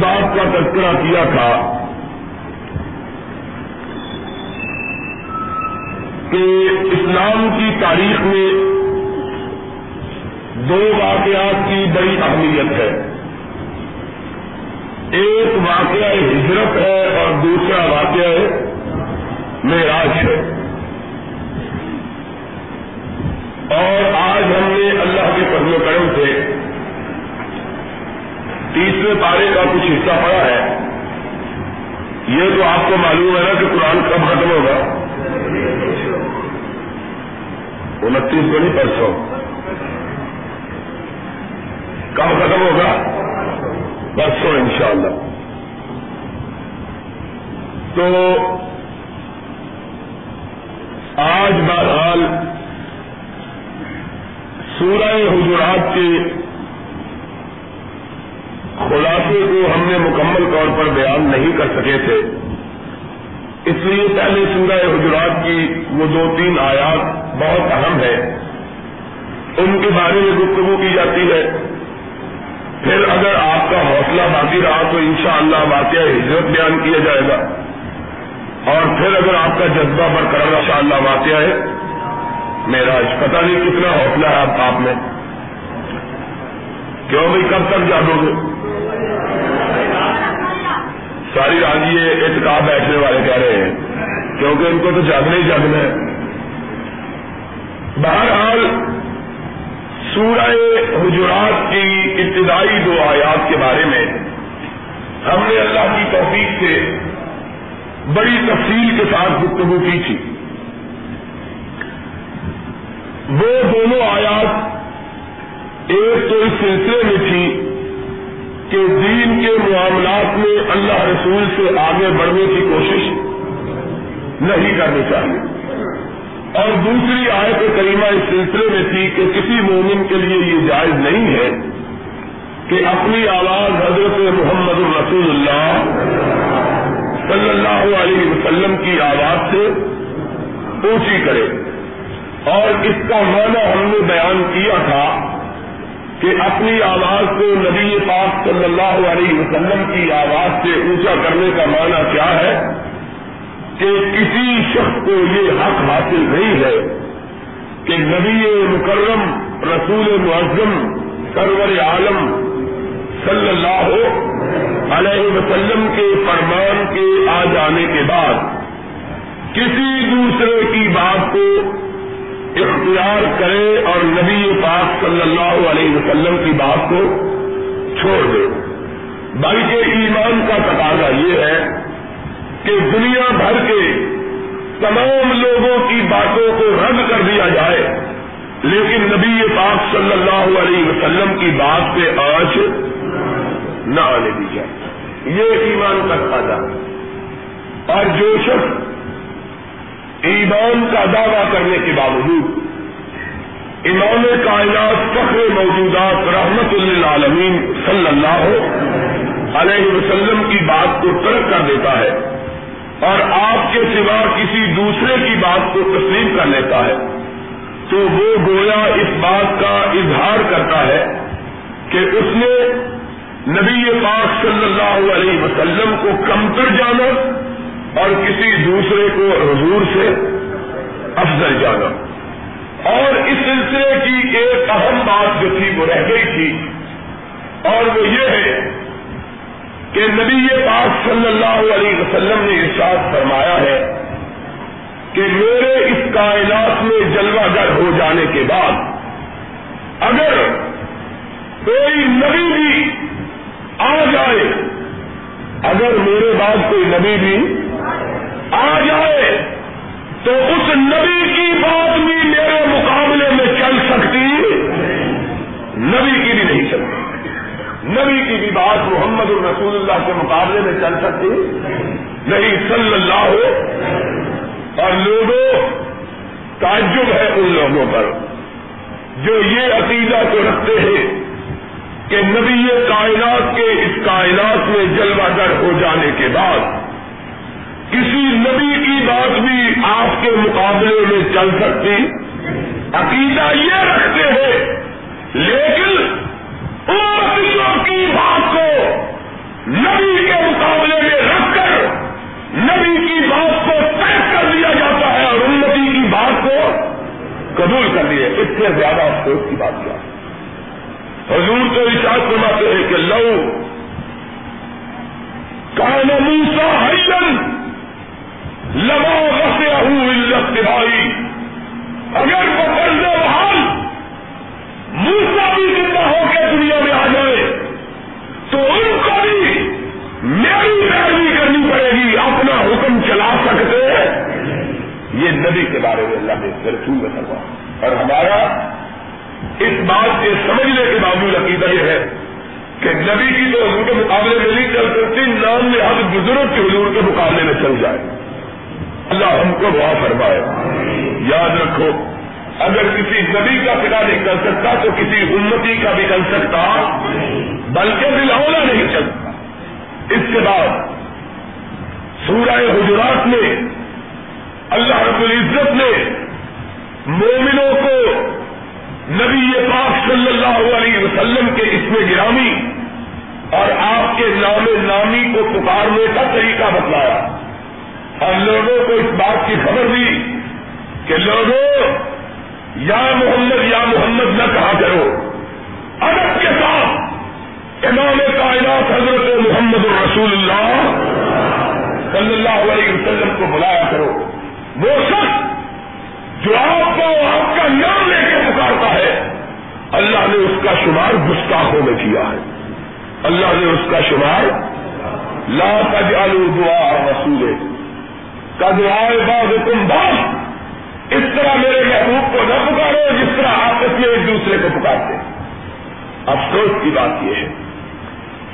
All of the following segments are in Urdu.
بات کا تذکرہ کیا تھا کہ اسلام کی تاریخ میں دو واقعات کی بڑی اہمیت ہے۔ ایک واقعہ ہجرت ہے اور دوسرا واقعہ معراج ہے۔ اور آج ہم نے اللہ کے فضل و کرم سے تیسرے پارے کا کچھ حصہ پڑا ہے۔ یہ تو آپ کو معلوم ہے نا کہ قرآن کب ختم ہوگا۔ انتیس کو نہیں، پرسوں۔ کب ختم ہوگا؟ پرسوں انشاءاللہ۔ تو آج بہرحال سورہ حجرات کے خلاصے کو ہم نے مکمل طور پر بیان نہیں کر سکے تھے۔ اس لیے پہلے سورہ حجرات کی وہ دو تین آیات بہت اہم ہے ان کے بارے میں گفتگو کی جاتی ہے۔ پھر اگر آپ کا حوصلہ باقی رہا تو انشاءاللہ شاء واقعہ ہجرت بیان کیا جائے گا۔ اور پھر اگر آپ کا جذبہ برقرار ان شاء اللہ واقعہ ہے، میرا پتہ نہیں کتنا حوصلہ ہے آپ آپ میں۔ کیوں بھائی کب تک جاگو گے؟ ساری رات یہ اعتکاب بیٹھنے والے کہہ رہے ہیں، کیونکہ ان کو تو جاگنا ہی جاگنا ہے بہرحال، سورہ حجرات کی ابتدائی دو آیات کے بارے میں ہم نے اللہ کی توفیق سے بڑی تفصیل کے ساتھ گفتگو کی تھی۔ وہ دونوں آیات ایک تو اس سلسلے میں تھی کہ دین کے معاملات میں اللہ رسول سے آگے بڑھنے کی کوشش نہیں کرنی چاہیے۔ اور دوسری آیت کریمہ اس سلسلے میں تھی کہ کسی مومن کے لیے یہ جائز نہیں ہے کہ اپنی آواز حضرت محمد الرسول اللہ صلی اللہ علیہ وسلم کی آواز سے اونچی کرے۔ اور اس کا معنی ہم نے بیان کیا تھا کہ اپنی آواز کو نبی پاک صلی اللہ علیہ وسلم کی آواز سے اونچا کرنے کا معنی کیا ہے کہ کسی شخص کو یہ حق حاصل نہیں ہے کہ نبی مکرم رسول معظم سرور عالم صلی اللہ علیہ وسلم کے فرمان کے آ جانے کے بعد کسی دوسرے کی بات کو اختیار کرے اور نبی پاک صلی اللہ علیہ وسلم کی بات کو چھوڑ دے۔ بلکہ ایمان کا تقاضا یہ ہے کہ دنیا بھر کے تمام لوگوں کی باتوں کو رد کر دیا جائے۔ لیکن نبی پاک صلی اللہ علیہ وسلم کی بات پہ آج نہ آنے دی جائے۔ یہ ایمان کا فائدہ اور جو شخص ایمان کا دعویٰ کرنے کے باوجود امام کائنات فخر موجودات رحمت للعالمین صلی اللہ علیہ وسلم کی بات کو ترک کر دیتا ہے اور آپ کے سوا کسی دوسرے کی بات کو تسلیم کر لیتا ہے تو وہ گویا اس بات کا اظہار کرتا ہے کہ اس نے نبی پاک صلی اللہ علیہ وسلم کو کمتر جانا اور کسی دوسرے کو حضور سے افضل جانا۔ اور اس سلسلے کی ایک اہم بات جو تھی وہ رہ گئی تھی۔ اور وہ یہ ہے کہ نبی پاک صلی اللہ علیہ وسلم نے ارشاد فرمایا ہے کہ میرے اس کائنات میں جلوہ گر ہو جانے کے بعد اگر کوئی نبی بھی آ جائے، اگر میرے بعد کوئی نبی بھی آ جائے تو اس نبی کی بات بھی میرے مقابلے میں چل سکتی، نبی کی بھی نہیں چلتی نبی کی بھی بات محمد الرسول اللہ کے مقابلے میں چل سکتی، نہیں، صلی اللہ۔ ہو اور لوگوں، تعجب ہے ان لوگوں پر جو یہ عقیدہ کو رکھتے ہیں کہ نبی کائنات کے اس کائنات میں جلوہ گر ہو جانے کے بعد کسی نبی کی بات بھی آپ کے مقابلے میں چل سکتی؟ عقیدہ یہ رکھتے ہیں، لیکن امتیوں کی بات کو نبی کے مقابلے میں رکھ کر نبی کی بات کو طے کر دیا جاتا ہے اور انتی کی بات کو قبول کر لیے اس سے زیادہ افسوس کی بات کیا؟ حضور تو اشاعت فرماتے ہیں کہ لو کان موسا حیدن لما رسے علت بھائی اگر وہ قرض بحال موسا بھی زندہ ہو کے دنیا میں آ جائے، تو ان کو بھی میری پیروی کرنی پڑے گی، اپنا حکم چلا سکتے۔ یہ نبی کے بارے میں اللہ نے رسول میں کروا اور ہمارا اس بات کے سمجھنے کے باوجود عقیدہ یہ ہے کہ نبی کی تو حضور کے مقابلے میں نہیں چل سکتی، نام میں بزرگ کے حضور کے مقابلے میں چل جائے۔ اللہ ہم کو دعا فرمائے۔ یاد رکھو، اگر کسی نبی کا فدا نہیں کر سکتا تو کسی امتی کا بھی کر سکتا، بلکہ دلہولا نہیں چلتا۔ اس کے بعد سورہ حجرات میں اللہ رب العزت نے مومنوں کو نبی پاک صلی اللہ علیہ وسلم کے اس میں گرامی اور آپ کے نام نامی کو پکارنے کا طریقہ بتلایا۔ اور لوگوں کو اس بات کی خبر دی کہ لوگوں، یا محمد یا محمد نہ کہا کرو۔ ادب کے ساتھ امام کائنات حضرت محمد الرسول اللہ صلی اللہ علیہ وسلم کو بلایا کرو۔ وہ شخص جو آپ کو آپ کا نام لے کے پکارتا ہے، اللہ نے اس کا شمار گستاخوں میں کیا ہے۔ اللہ نے اس کا شمار لا تجعلوا دعا رسول کا دعائے باز تم باز اس طرح میرے محبوب کو نہ پکارو، جس طرح آپس میں ایک دوسرے کو پکارتے افسوس کی بات یہ ہے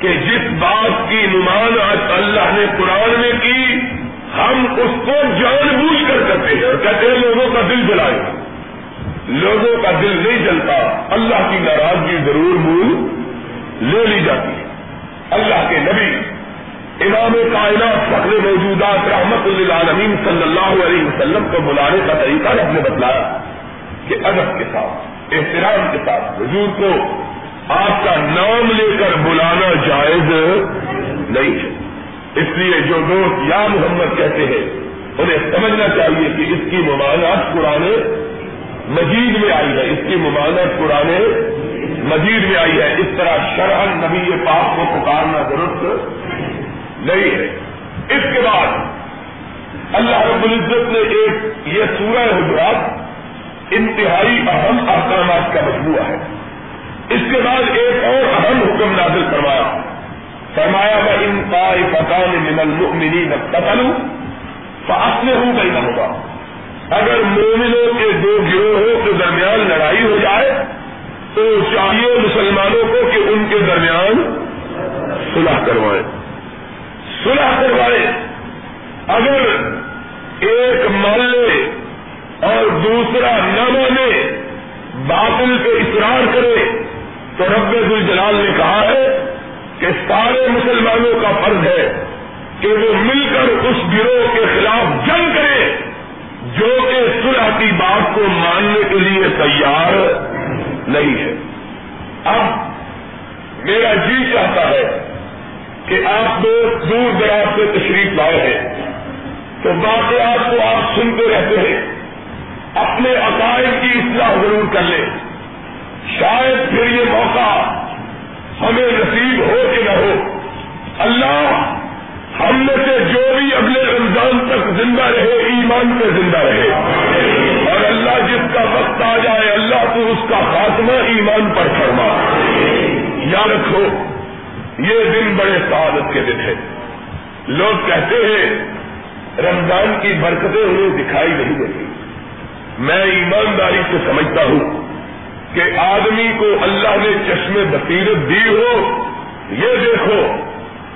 کہ جس بات کی نمان آج اللہ نے قرآن میں کی، ہم اس کو جان بوجھ کر کرتے ہیں۔ اور کہتے ہیں، لوگوں کا دل جلائے۔ لوگوں کا دل نہیں جلتا۔ اللہ کی ناراضگی ضرور مول لے لی جاتی ہے۔ اللہ کے نبی امام کائنات فخر موجودات رحمت اللہ عالمین صلی اللہ علیہ وسلم کو بلانے کا طریقہ نے بتلایا کہ ادب کے ساتھ، احترام کے ساتھ، حضور کو آپ کا نام لے کر بلانا جائز نہیں ہے۔ اس لیے جو دوست یا محمد کہتے ہیں، انہیں سمجھنا چاہیے کہ اس کی ممانعت پرانے مجید میں آئی ہے۔ اس کی ممانعت پرانے مجید میں آئی ہے۔ اس طرح شرح نبی پاک کو پکارنا درست نہیں ہے۔ اس کے بعد اللہ رب العزت نے ایک یہ سورہ حجرات انتہائی اہم احکامات کا مجموعہ ہے۔ اس کے بعد ایک اور اہم حکم نازل کروایا فرمایا میں ان پکان من المؤمنین قتلوا فاصلحوا بینہما اگر مومنوں کے دو گروہوں کے درمیان لڑائی ہو جائے، تو چاہیے مسلمانوں کو کہ ان کے درمیان صلح کروائیں۔ صلح کروائیں اگر ایک محلے اور دوسرا نہ مانے، باطل کے اصرار کرے، تو رب الجلال نے کہا ہے کہ سارے مسلمانوں کا فرض ہے کہ وہ مل کر اس گروہ کے خلاف جنگ کرے، جو کہ صلح کی بات کو ماننے کے لیے تیار نہیں ہے۔ اب میرا جی چاہتا ہے کہ آپ دو دور دراز سے تشریف لائے ہیں۔ تو واقعات کو آپ سنتے رہتے ہیں۔ اپنے عقائد کی اصلاح ضرور کر لیں۔ شاید پھر یہ موقع ہمیں نصیب ہو کہ نہ ہو۔ اللہ ہم میں سے جو بھی اگلے رمضان تک زندہ رہے، ایمان پہ زندہ رہے۔ اور اللہ جس کا وقت آ جائے، اللہ تو اس کا خاتمہ ایمان پر فرما۔ یا رکھو یہ دن بڑے سعادت کے دن ہے لوگ کہتے ہیں، رمضان کی برکتیں انہیں دکھائی نہیں دیتی میں ایمانداری سے سمجھتا ہوں کہ آدمی کو اللہ نے چشم بصیرت دی ہو، یہ دیکھو،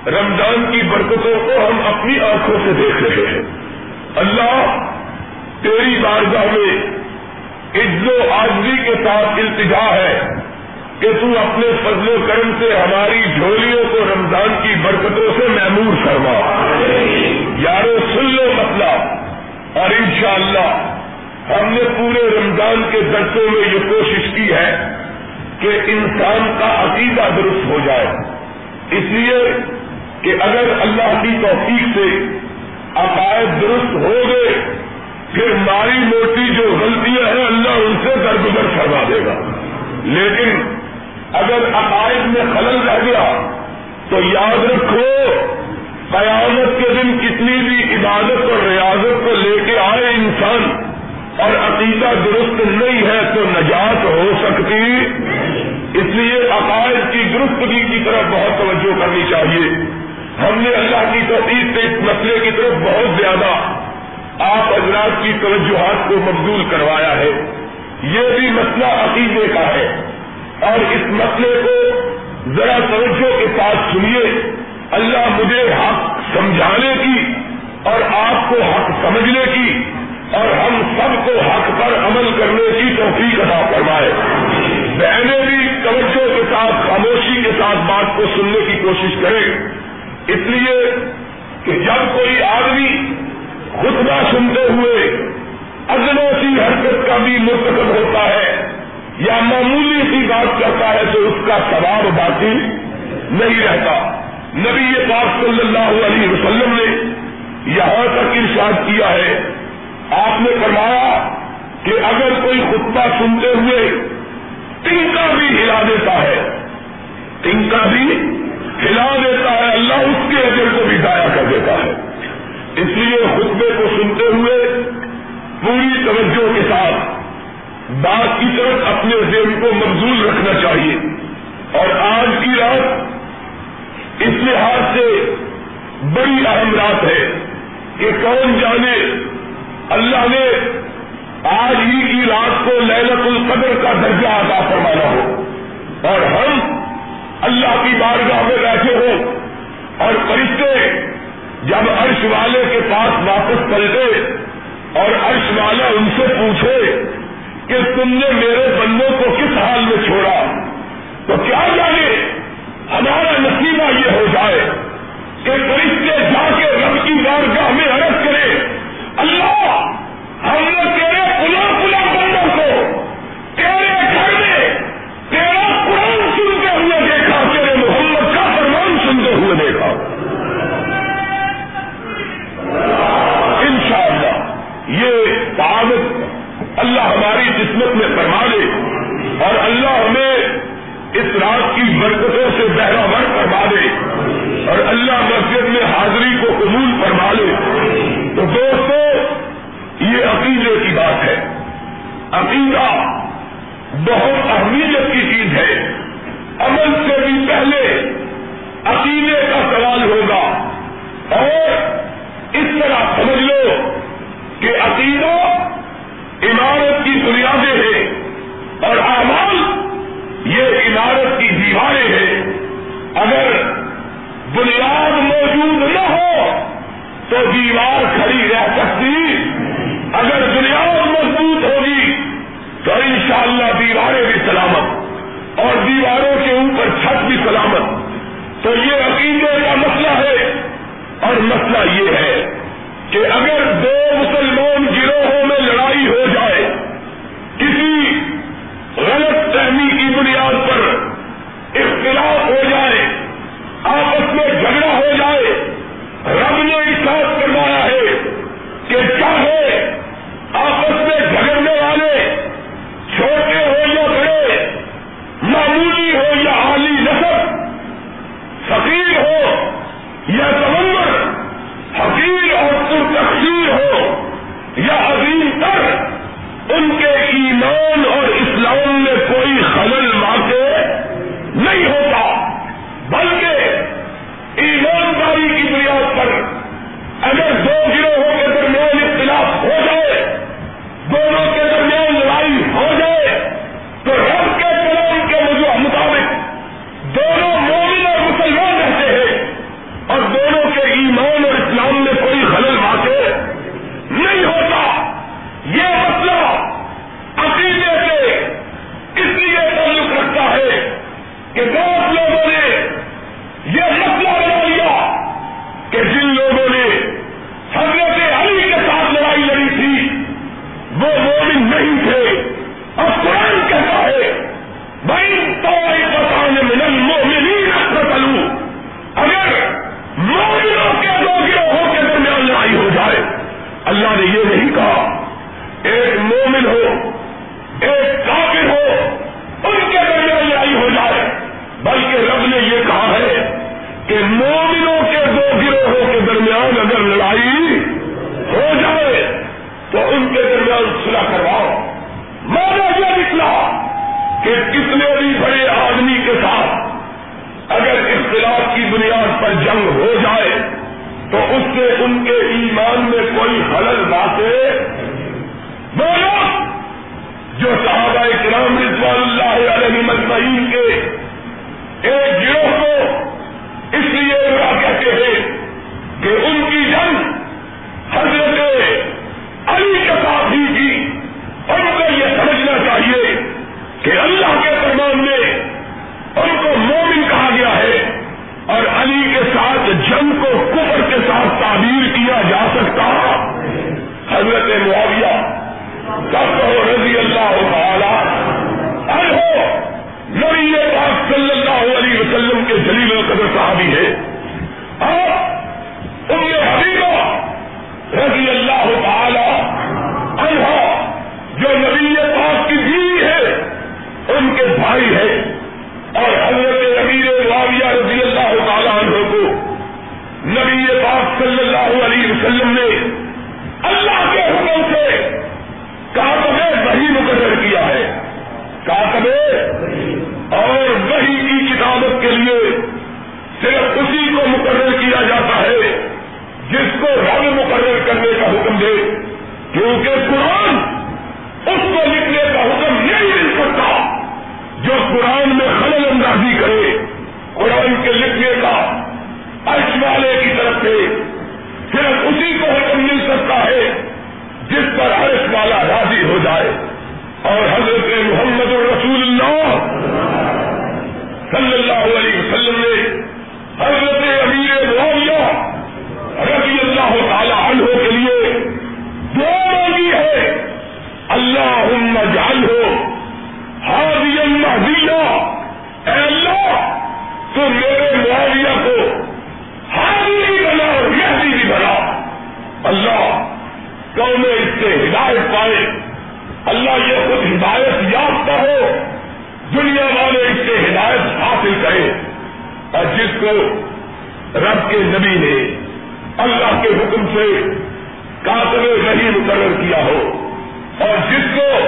رمضان کی برکتوں کو ہم اپنی آنکھوں سے دیکھ رہے ہیں۔ اللہ تیری بارگاہ میں عز و آدمی کے ساتھ التجا ہے۔ کہ تو اپنے فضل و کرم سے ہماری جھولیوں کو رمضان کی برکتوں سے محمور فرما۔ یارو، سن لو مطلب اور انشاءاللہ ہم نے پورے رمضان کے درسوں میں یہ کوشش کی ہے کہ انسان کا عقیدہ درست ہو جائے۔ اس لیے کہ اگر اللہ کی توفیق سے عقائد درست ہو گئے، پھر ماری موٹی جو غلطیاں ہیں اللہ ان سے درگزر کروا دے گا۔ لیکن اگر عقائد میں خلل رہ گیا، تو یاد رکھو، قیامت کے دن کتنی بھی عبادت اور ریاضت کو لے کے آئے انسان اور عقیدہ درست نہیں ہے تو نجات ہو سکتی۔ اس لیے عقائد کی درستگی کی طرف بہت توجہ کرنی چاہیے۔ ہم نے اللہ کی توفیق سے اس مسئلے کی طرف بہت زیادہ آپ حضرات کی توجہات کو مبدول کروایا ہے۔ یہ بھی مسئلہ عقیدے کا ہے۔ اور اس مسئلے کو ذرا توجہ کے ساتھ سنیے۔ اللہ مجھے حق سمجھانے کی اور آپ کو حق سمجھنے کی اور ہم سب کو حق پر عمل کرنے کی توفیق ادا فرمائے۔ بہنیں بھی توجہ کے ساتھ، خاموشی کے ساتھ بات کو سننے کی کوشش کریں۔ اس لیے کہ جب کوئی آدمی خطبہ سنتے ہوئے اگلوں سی حرکت کا بھی مرتکب ہوتا ہے یا معمولی سی بات کرتا ہے تو اس کا ثواب باقی نہیں رہتا۔ نبی پاک صلی اللہ علیہ وسلم نے یہاں تک ارشاد کیا ہے۔ آپ نے فرمایا کہ اگر کوئی خطبہ سنتے ہوئے تنکا بھی ہلا دیتا ہے تنکا بھی ہلا دیتا ہے، اللہ اس کے اجر کو بھی ضائع کر دیتا ہے۔ اس لیے خطبے کو سنتے ہوئے پوری توجہ کے ساتھ بات کی طرف اپنے ذہن کو مبزول رکھنا چاہیے۔ اور آج کی رات اس لحاظ سے بڑی اہم رات ہے کہ کون جانے۔ اللہ نے آج ہی کی رات کو للت القدر کا درجہ ادا فرمانا ہو۔ اور ہم اللہ کی بارگاہ میں بیٹھے ہوں اور فرشتے جب عرش والے کے پاس واپس پلٹے اور عرش والا ان سے پوچھے کہ تم نے میرے بندوں کو کس حال میں چھوڑا؟ تو کیا جانے؟ ہمارا نصیبہ یہ ہو جائے کہ فرشتے جا کے رب کی بارگاہ میں عرض کرے اللہ ہم نے تیرے پلا پلا بندوں کو تیرے گھر میں تیرا قرآن سنتے ہوئے دیکھا تیرے محمد کا فرمان سنتے ہوئے دیکھا انشاءاللہ یہ تعارف اللہ ہماری قسمت میں فرما دے اور اللہ ہمیں اس رات کی برکتوں سے بہرا ور فرما دے اور اللہ مسجد میں حاضری کو قبول فرما لے۔ تو دوستو، یہ عقیدے کی بات ہے۔ عقیدہ بہت اہمیت کی چیز ہے۔ عمل سے بھی پہلے عقیدے کا سوال ہوگا۔ اور اس طرح سمجھ لو کہ عقیدہ عمارت کی بنیادیں ہیں اور اعمال یہ عمارت کی دیواریں ہیں۔ اگر بنیاد موجود نہ ہو تو دیوار کھڑی رہ سکتی۔ اگر بنیاد مضبوط ہوگی تو انشاءاللہ دیواریں بھی سلامت اور دیواروں کے اوپر چھت بھی سلامت۔ تو یہ عقیدے کا مسئلہ ہے اور مسئلہ یہ ہے کہ اگر دو مسلمان گروہوں میں لڑائی ہو جائے کسی غلط فہمی کی بنیاد پر اختلاف ہو جائے آپس میں جھگڑا ہو جائے، رب نے احساس کروایا ہے کہ چاہے آپس میں جھگڑنے والے چھوٹے ہو یا بڑے، معمولی ہو یا عالی نسب فقیر ہو یا سمندر حقیر اور پرتقسیر ہو یا عظیم تر، ان کے ایمان اور اسلام میں کوئی اللہ قوم اس سے ہدایت پائے۔ اللہ یہ خود ہدایت یافتہ ہو، دنیا والے اس سے ہدایت حاصل کرے۔ اور جس کو رب کے نبی نے اللہ کے حکم سے کاتب نہیں مقرر کیا ہو، اور جس کو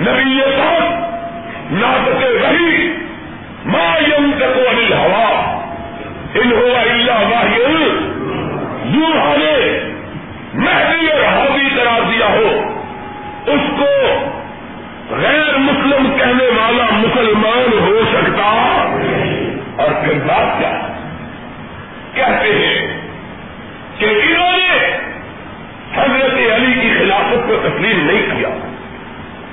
نبی پاک ناطق وہی ما یم تک انل ہوا ان ہوا اللہ واہی یوں نے مہدی اور ہابی قرار دیا ہو، اس کو غیر مسلم کہنے والا مسلمان ہو سکتا۔ اور پھر بات کیا؟ کہتے ہیں کہ انہوں نے حضرت علی کی خلافت کو تسلیم نہیں کیا۔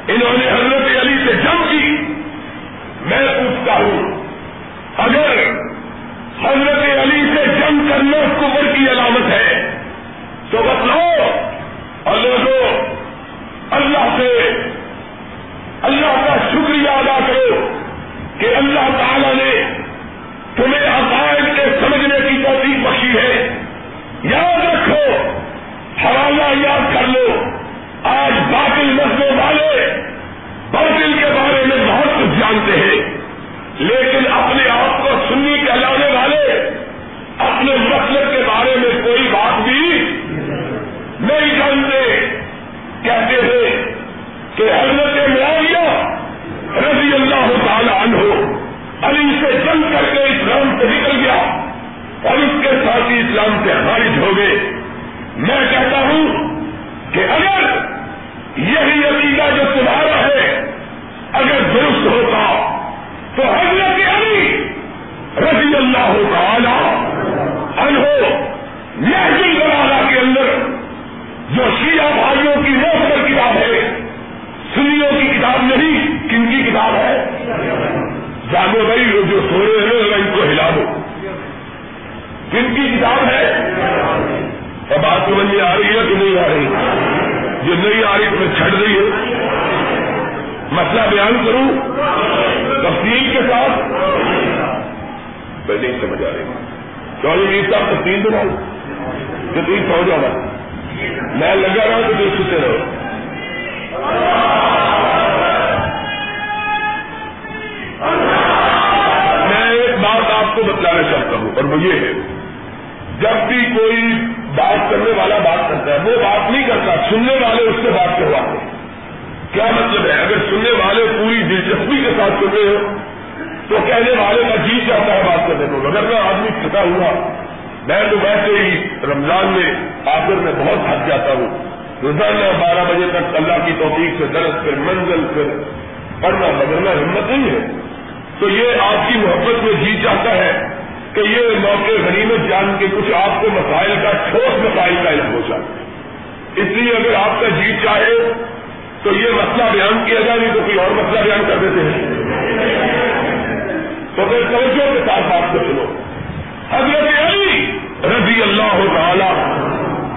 انہوں نے حضرت علی سے جنگ کی۔ میں پوچھتا ہوں، اگر حضرت علی سے جنگ کرنا کبر کی علامت ہے تو بتلاؤ اور لوگوں اللہ سے اللہ کا شکریہ ادا کرو کہ اللہ تعالی نے تمہیں عقائد کے سمجھنے کی توفیق بخشی ہے۔ یاد رکھو، حوالہ یاد کر لو۔ آج باطل مسئلے والے باطل کے بارے میں بہت کچھ جانتے ہیں، لیکن اپنے آپ کو سنی کہلانے والے اپنے مسلک کے بارے میں کوئی بات بھی نہیں جانتے۔ کہتے ہیں کہ حضرت معاویہ رضی اللہ تعالی عنہ علی سے جنگ کر کے اسلام سے نکل گیا اور اس کے ساتھ ہی اسلام سے خارج ہو گئے۔ میں کہتا ہوں کہ اگر یہی عقیدہ جو تمہارا ہے اگر درست ہوتا تو حضرت علی رضی اللہ تعالی عنہ محضل بلانا کے اندر جو شیعہ بھائیوں کی موسر کتاب ہے سنیوں کی کتاب نہیں کن کی کتاب ہے جانو بھائی وہ جو سو رہے ہیں ان کو ہلا دو کن کی کتاب ہے اب بات سمجھ میں آ رہی ہے کہ نہیں آ رہی جو نہیں آ رہی میں چھڑ رہی ہے۔ مسئلہ بیان کروں۔ تفصیل کے ساتھ۔ میں نہیں سمجھ آ رہی تو میر صاحب تو تین دن آؤ جو تین سو جانا میں لگا رہا ہوں تو دل سوتے رہو۔ میں ایک بات آپ کو بتلانا چاہتا ہوں، اور وہ یہ ہے۔ جب بھی کوئی بات کرنے والا بات کرتا ہے، وہ بات نہیں کرتا، سننے والے اس سے بات کرواتے کیا مطلب ہے؟ اگر سننے والے پوری دلچسپی کے ساتھ سن رہے ہو، تو کہنے والے کا جی چاہتا ہے بات کرنے کو۔ اگر میں آدمی تھکا ہوا، میں تو ویسے ہی رمضان میں، آخر میں بہت تھک جاتا ہوں۔ روزانہ بارہ بجے تک اللہ کی توفیق سے درد، پھر منزل، پھر پڑھنا بدلنا ہمت نہیں ہے۔ تو یہ آپ کی محبت میں جی چاہتا ہے۔ کہ یہ موقع غنیمت جان کے کچھ آپ کو مسائل کا ٹھوس مسائل کا علم ہو جائے۔ اس لیے اگر آپ کا جیت چاہے تو یہ مسئلہ بیان کیا جائے، نہیں تو کوئی اور مسئلہ بیان کر دیتے ہیں۔ تو پھر توجہ کے ساتھ بات کو سنو۔ حضرت علی رضی اللہ تعالی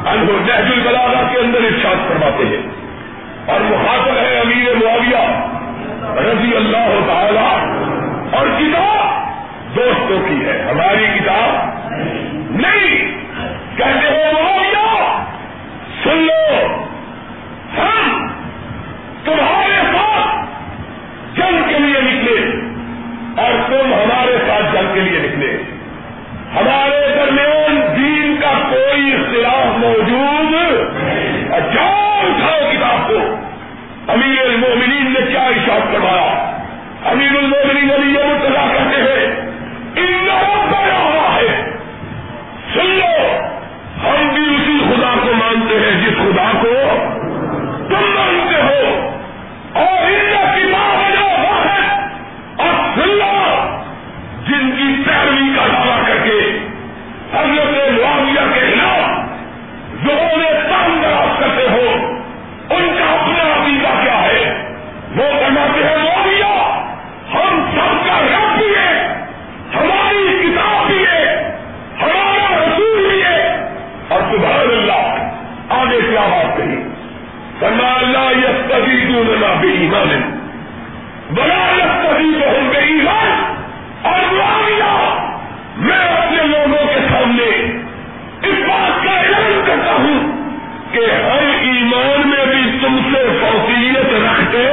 عنہ نہج البلاغہ کے اندر ارشاد فرماتے ہیں۔ اور مخاطب ہے امیر معاویہ رضی اللہ تعالی اور کتاب دوستوں کی ہے۔ ہماری کتاب نہیں۔ کہتے ہو سن لو۔ ہم تمہارے ساتھ جنگ کے لیے نکلے اور تم ہمارے ساتھ جنگ کے لیے نکلے۔ ہمارے درمیان دین کا کوئی اختلاف موجود جاؤ اٹھاؤ کتاب کو۔ امیر المومنین نے کیا اشاعت کروایا امیر المومنین علی یہ متلا کرتے ہیں۔ ہوا ہے۔ سن لو، ہم بھی اسی خدا کو مانتے ہیں، جس خدا کو تم مانتے ہو۔ اور ان کی ماں ہوا ہے اور سن لو، جن کی پیروی کا دعویٰ کر کے حضرت معاویہ کے خلاف جو تنگ دراز کرتے ہو ان کا اپنا عقیدہ کیا ہے وہ بناتے ہیں معاویہ ہم سب کا رب بھی ہے ہماری کتاب بھی ہے ہمارا رسول بھی ہے اور سبحان اللہ آگے کیا بات کہی سما اللہ یہ سبھی دونوں بے ایمان بنا یہ سبھی تو ایمان، اور معاویہ میں اپنے لوگوں کے سامنے اس بات کا اعلان کرتا ہوں کہ ہر ایمان میں بھی تم سے فوقیت رکھتے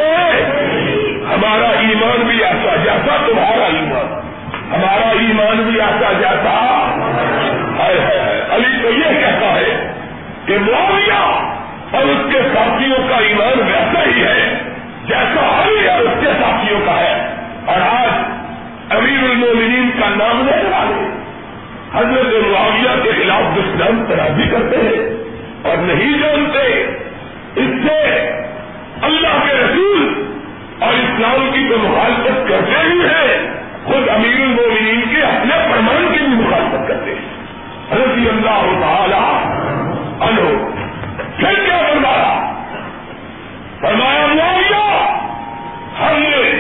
ہمارا ایمان بھی ایسا جیسا تمہارا ایمان، ہمارا ایمان بھی ایسا جیسا۔ ہے علی تو یہ کہتا ہے کہ معاویہ اور اس کے ساتھیوں کا ایمان ویسا ہی ہے۔ جیسا علی اور اس کے ساتھیوں کا ہے۔ اور آج امیر المومنین کا نام لینے والے حضرت معاویہ کے خلاف دشمن ترازی کرتے ہیں اور نہیں جانتے اس سے اللہ کے رسول اور اسلام کی تو مخالفت کرتے ہی ہیں۔ خود امیر المومنین کے اپنے فرمان کی بھی مخالفت کرتے ہیں۔ رضی اللہ تعالی انو پھر کیا فرمایا؟ فرمایا معاویہ ہم نے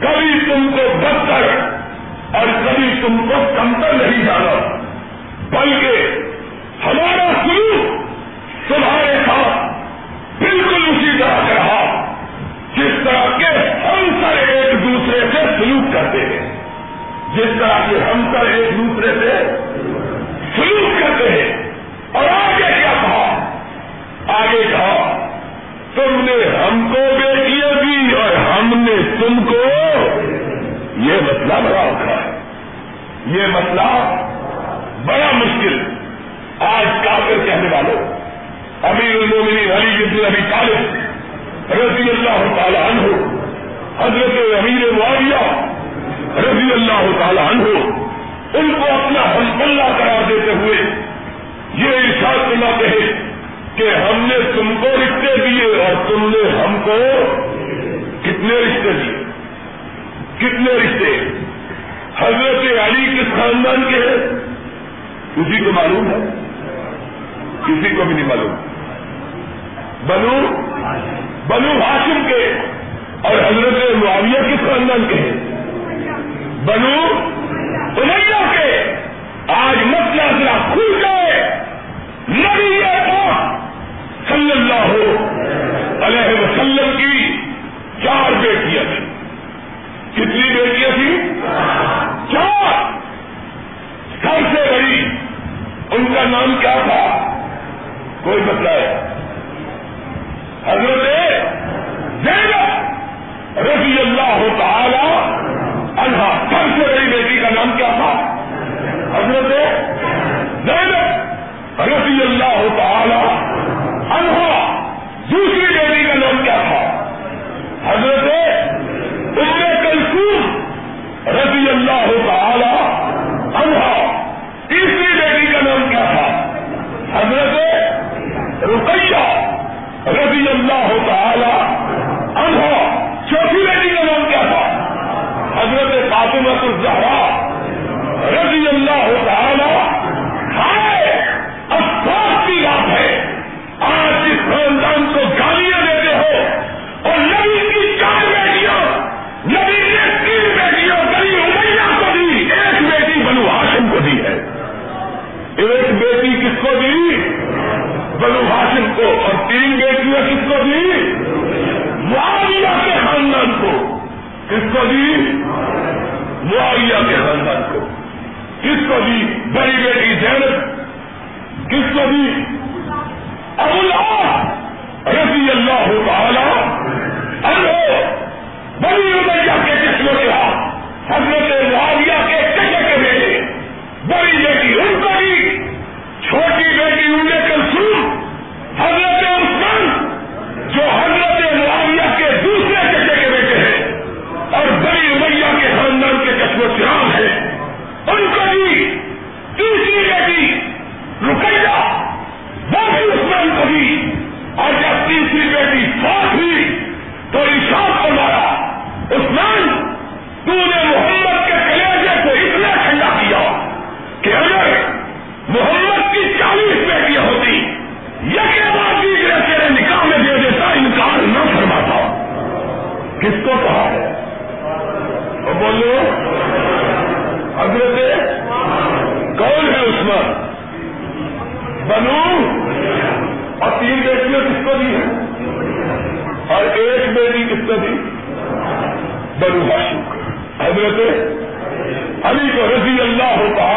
کبھی تم کو بدتر اور کبھی تم کو کمتر نہیں جانا، بلکہ ہمارا سلوک تمہارے ساتھ بالکل اسی طرح کا رہا جس طرح کے ہم سر ایک دوسرے سے سلوک کرتے ہیں جس طرح کے ہم سر ایک دوسرے سے سلوک کرتے ہیں اور آگے کیا کہا آگے کہا تم نے ہم کو بیٹیاں دی اور ہم نے تم کو یہ مسئلہ بڑا رکھا ہے۔ یہ مسئلہ بڑا مشکل آج کافر کہنے والوں امیر المومنین علی جب ابھی طالب رضی اللہ تعالیٰ عنہ، حضرت امیر معاویہ رضی اللہ تعالیٰ عنہ، ان کو اپنا ہم اللہ قرار دیتے ہوئے یہ ارشاد سناتے ہیں کہ ہم نے تم کو رشتے دیے اور تم نے ہم کو کتنے رشتے دیے؟ کتنے رشتے؟ حضرت علی کس خاندان کے ہیں؟ کسی کو معلوم ہے؟ کسی کو بھی نہیں معلوم۔ بنو بنو ہاشم کے اور حضرت معاویہ کس خاندان کے ہیں۔ بنو امیہ کے۔ آج مسئلہ ذرا کھل گئے نبی صلی اللہ علیہ وسلم کی چار بیٹیاں نام کیا تھا؟ کوئی بتلائے حضرت زینب رضی اللہ تعالی اللہ سب سے بڑی بیٹی کا نام کیا تھا؟ حضرت زینب رضی اللہ تعالی بھی معاویہ کے خاندان کو۔ کس کو بھی بڑی بیٹی زینب؟ کس کو بھی ابو اللہ رضی اللہ تعالی تین بیٹیاں کس کو دی ہیں؟ اور ایک بیٹی کس کو دی؟ بنو ہاشم حضرت علی کو رضی اللہ ہوتا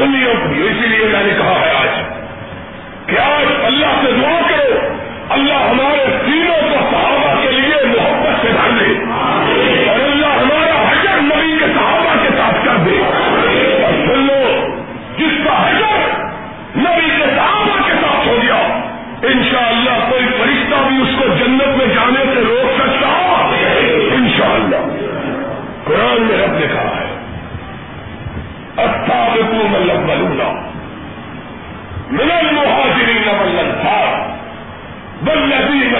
کمی ہوتی ہے اسی لیے میں نے کہا ہے بلدی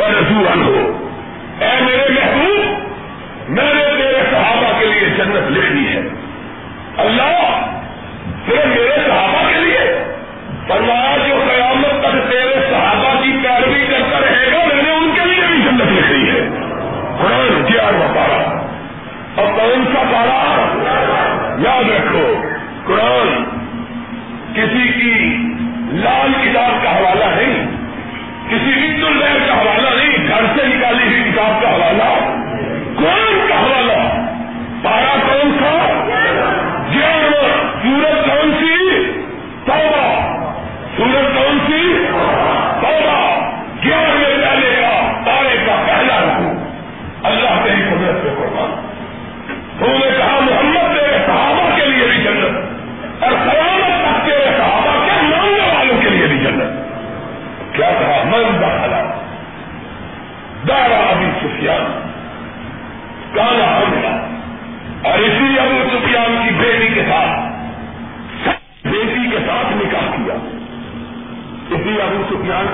رضی اللہ عنہ. میرے محبوب، میں نے تیرے صحابہ کے لیے جنت لکھنی ہے. اللہ، پھر میرے صحابہ کے لیے؟ فرمایا، جو قیامت تک تیرے صحابہ کی پیروی کرتا رہے گا ان کے لیے بھی جنت لکھی ہے. پارا اور پارا؟ یاد رکھ کسی کی لال کتاب کا حوالہ نہیں، کسی عید الحر کا حوالہ نہیں، گھر سے نکالی ہوئی کتاب کا حوالہ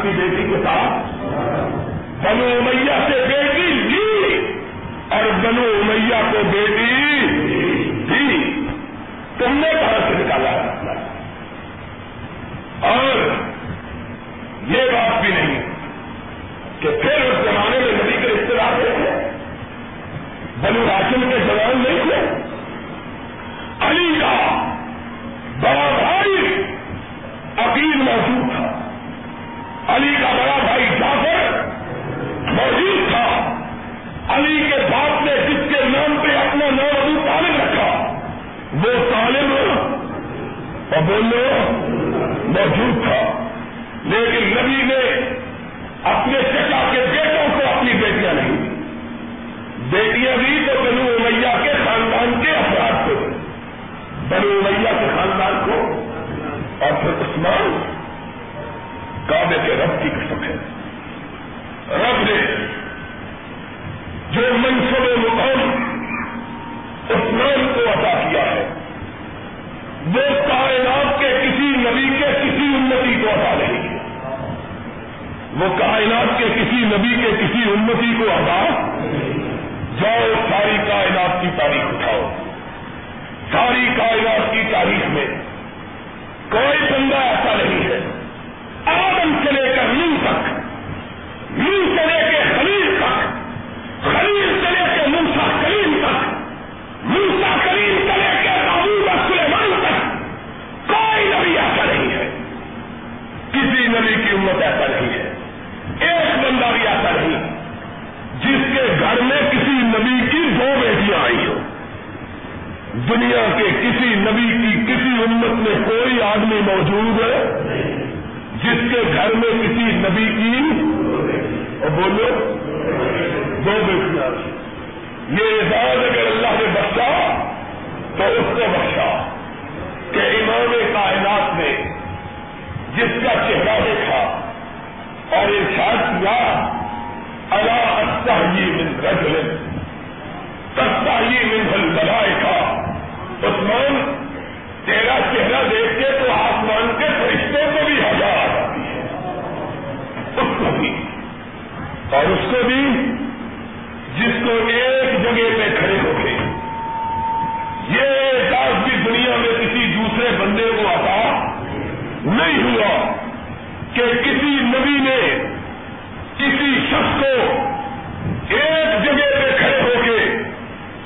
کی بیٹی کے ساتھ؟ بنو امیہ سے بیٹی لی اور بنو امیہ کو بیٹی دی۔ تم نے کہاں سے نکالا۔ کے گھر میں کسی نبی کی؟ اور بولو، دو بیٹیاں یہ اعزاز اگر اللہ نے بخشا، تو اس کو بخشا کہ امام کائنات نے جس کا چہرہ دیکھا اور ارشاد کیا اللہ استحی من رجل، تستحی من الملائکہ عثمان، تیرا چہرہ دیکھ کے تو اور اس کو بھی جس کو ایک جگہ پہ کھڑے ہو کے۔ یہ احساس بھی دنیا میں کسی دوسرے بندے کو عطا نہیں ہوا کہ کسی نبی نے کسی شخص کو ایک جگہ پہ کھڑے ہو کے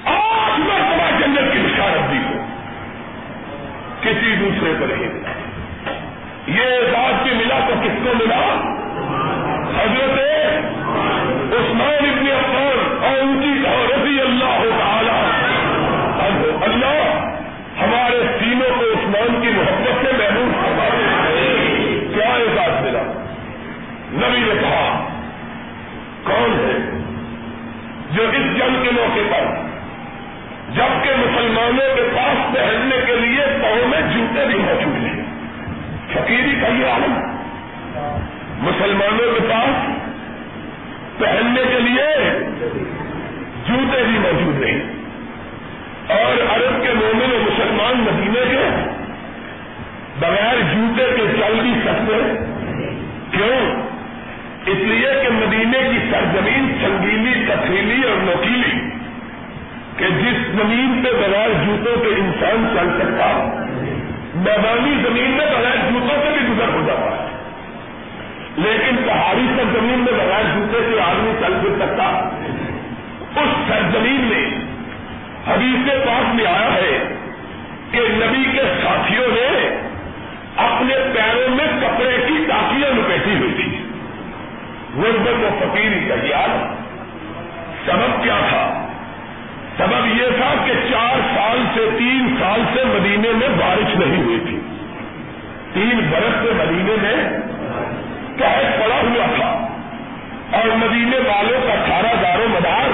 آٹھ مرتبہ جنت کی بشارت دی ہو۔ کسی دوسرے کو نہیں۔ یہ احساس بھی ملا تو کس کو ملا؟ حضرت کے موقع پر۔ جبکہ مسلمانوں کے پاس پہننے کے لیے پاؤں میں جوتے بھی موجود ہیں۔ فقیری کا یہ عالم۔ مسلمانوں کے پاس پہننے کے لیے جوتے بھی موجود نہیں اور عرب کے مومن و مسلمان مدینے کے بغیر جوتے کے چل بھی سکتے۔ کیوں؟ اس لیے کہ مدینے کی سرزمین سنگیلی تفریلی اور نوکیلی، کہ جس زمین پہ بغیر جوتوں کے انسان چل سکتا میدانی زمین میں بغیر جوتوں سے بھی گزر ہو جاتا ہے۔ لیکن پہاڑی سرزمین میں بغیر جوتے سے آدمی چل پھر سکتا اس سرزمین میں حدیث پاس میں آیا ہے کہ نبی کے ساتھیوں نے اپنے پیروں میں غربت و فقیری کا یاد سبب کیا تھا؟ سبب یہ تھا کہ چار سال سے، تین سال سے مدینے میں بارش نہیں ہوئی تھی۔ تین برس سے مدینے میں قید پڑا ہوا تھا۔ اور مدینے والوں کا سارا دار و مدار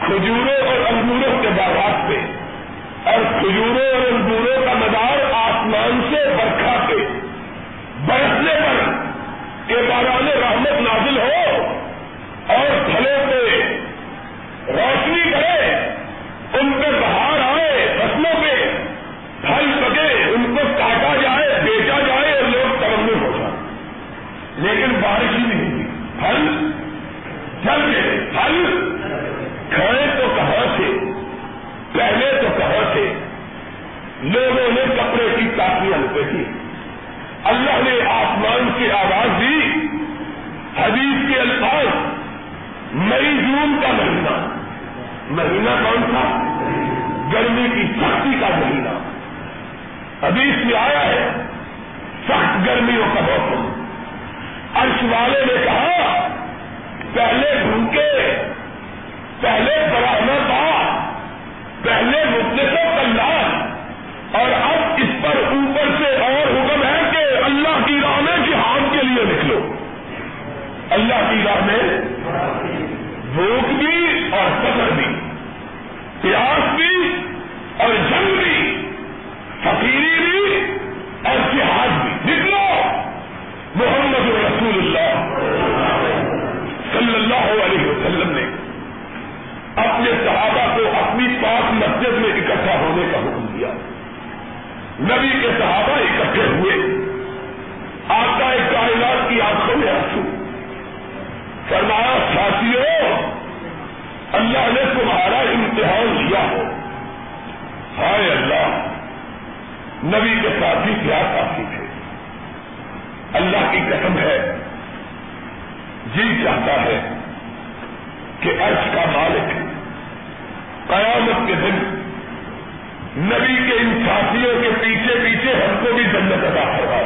کھجوروں اور انگوروں کے باغات پہ، اور کھجوروں اور انگوروں کا مدار آسمان سے برکھا پہ، برسنے پر کہ باران رحمت نازل ہو اور پھلوں پہ روشنی کرے، ان پہ بہار آئے فصلوں پہ پھل پکے ان کو کاٹا جائے، بیچا جائے اور لوگ ترمن ہو جائے لیکن بارش ہی نہیں ہوئی۔ پھل چل گئے۔ پھل کھائے تو کہاں سے پہلے تو کہاں سے لوگوں نے کپڑے کی کافیاں لپیٹی۔ اللہ نے آسمان کی آواز دی، حدیث کے الفاظ، مئی جون کا مہینہ۔ مہینہ کون تھا؟ گرمی کی سختی کا مہینہ۔ حدیث میں آیا ہے، سخت گرمیوں کا موسم۔ عرش والے نے کہا، پہلے بھوکے پہلے براہنا تھا، پہلے مدت کلار اور اب اس پر اوپر سے اور اللہ کی راہ میں جہاد کے لیے نکلو۔ اللہ کی راہ میں بھوک بھی اور سفر بھی، پیاس بھی اور جنگ بھی، فقیری بھی اور جہاد بھی۔ نکلو۔ محمد رسول اللہ صلی اللہ علیہ وسلم نے اپنے صحابہ کو اپنی پاک مسجد میں اکٹھا ہونے کا حکم دیا۔ نبی کے صحابہ اکٹھے ہوئے آپ کا ایک کائنات کی آنکھوں میں آنسو فرمایا ساتھیوں اللہ نے تمہارا امتحان لیا۔ ہو ہائے اللہ، نبی کے ساتھی کیا ساتھی تھے۔ اللہ کی قسم ہے جی چاہتا ہے کہ عرش کا مالک قیامت کے دن نبی کے ان ساتھیوں کے پیچھے پیچھے ہم کو بھی جنت ادا کروا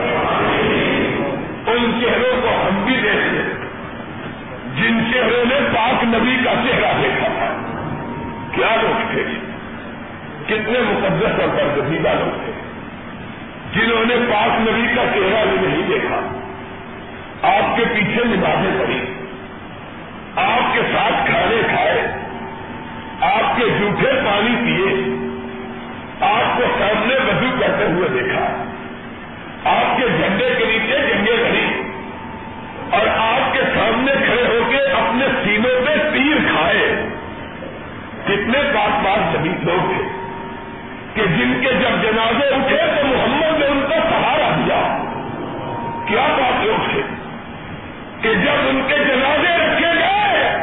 ان چہروں کو ہم بھی دیکھتے جن چہروں نے پاک نبی کا چہرہ دیکھا۔ تھا کیا لوگ تھے؟ کتنے مقدس اور برگزیدہ لوگ تھے۔ جنہوں نے پاک نبی کا چہرہ بھی نہیں دیکھا۔ آپ کے پیچھے نمازیں پڑی آپ کے ساتھ کھانے کھائے۔ آپ کے جھوٹے پانی پیے۔ آپ کو سامنے وضو کرتے ہوئے دیکھا۔ آپ کے جھنڈے کے نیچے جنگے بڑی اور آپ کتنے پاس پاس سبھی لوگ تھے، کہ جن کے جب جنازے اٹھے تو محمد نے ان کا سہارا دیا۔ کیا بات لوگ تھے کہ جب ان کے جنازے رکھے گئے،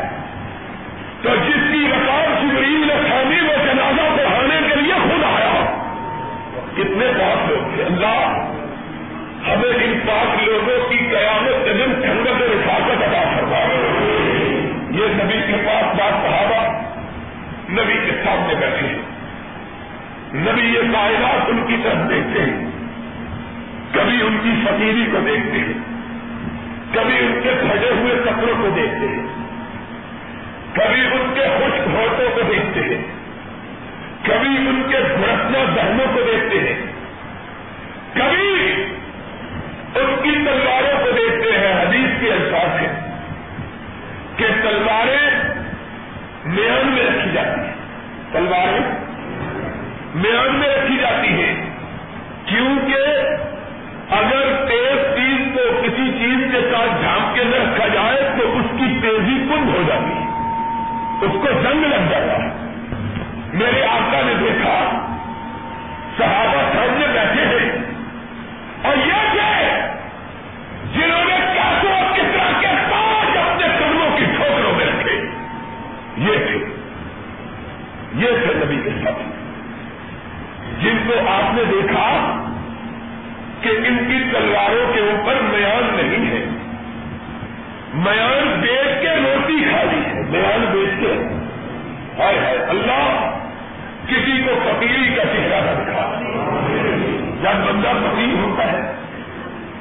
تو جس کی رقاب جبریل نے تھامی وہ جنازہ پڑھانے کے لیے خود آیا۔ کتنے پاک لوگ تھے۔ اللہ ہمیں ان پاک لوگوں کی قیامت کے دن ٹھنڈک رفاقت ادا کروا یہ نبی کے پاس بات نبی کے سامنے بیٹھے ہیں۔ نبی یہ کائنات ان کی طرف دیکھتے ہیں۔ کبھی ان کی فقیری کو دیکھتے ہیں۔ کبھی ان کے پھٹے ہوئے کپڑوں کو دیکھتے ہیں۔ کبھی ان کے خشک ہوٹوں کو دیکھتے ہیں۔ کبھی ان کے برسنا دہنوں کو دیکھتے ہیں۔ کبھی ان کی تلواروں کو دیکھتے ہیں۔ حدیث کے الفاظ ہیں کہ تلواریں میان میں رکھی جاتی ہیں تلواریں میان میں رکھی جاتی ہیں کیونکہ اگر تیز چیز کو کسی چیز کے ساتھ جھانپ کے نہ رکھا جائے تو اس کی تیزی کم ہو جاتی ہے۔ اس کو جنگ لگ جاتا ہے۔ میرے آقا نے دیکھا، صحابہ سامنے یہ تھے نبی کے ساتھ۔ جن کو آپ نے دیکھا کہ ان کی تلواروں کے اوپر میان نہیں ہے۔ میان بیچ کے روٹی کھا ہے۔ میان بیچ کے۔ ہائے ہائے، اللہ کسی کو فقیری کا چہرہ نہ دکھا۔ جب بندہ فقیر ہوتا ہے،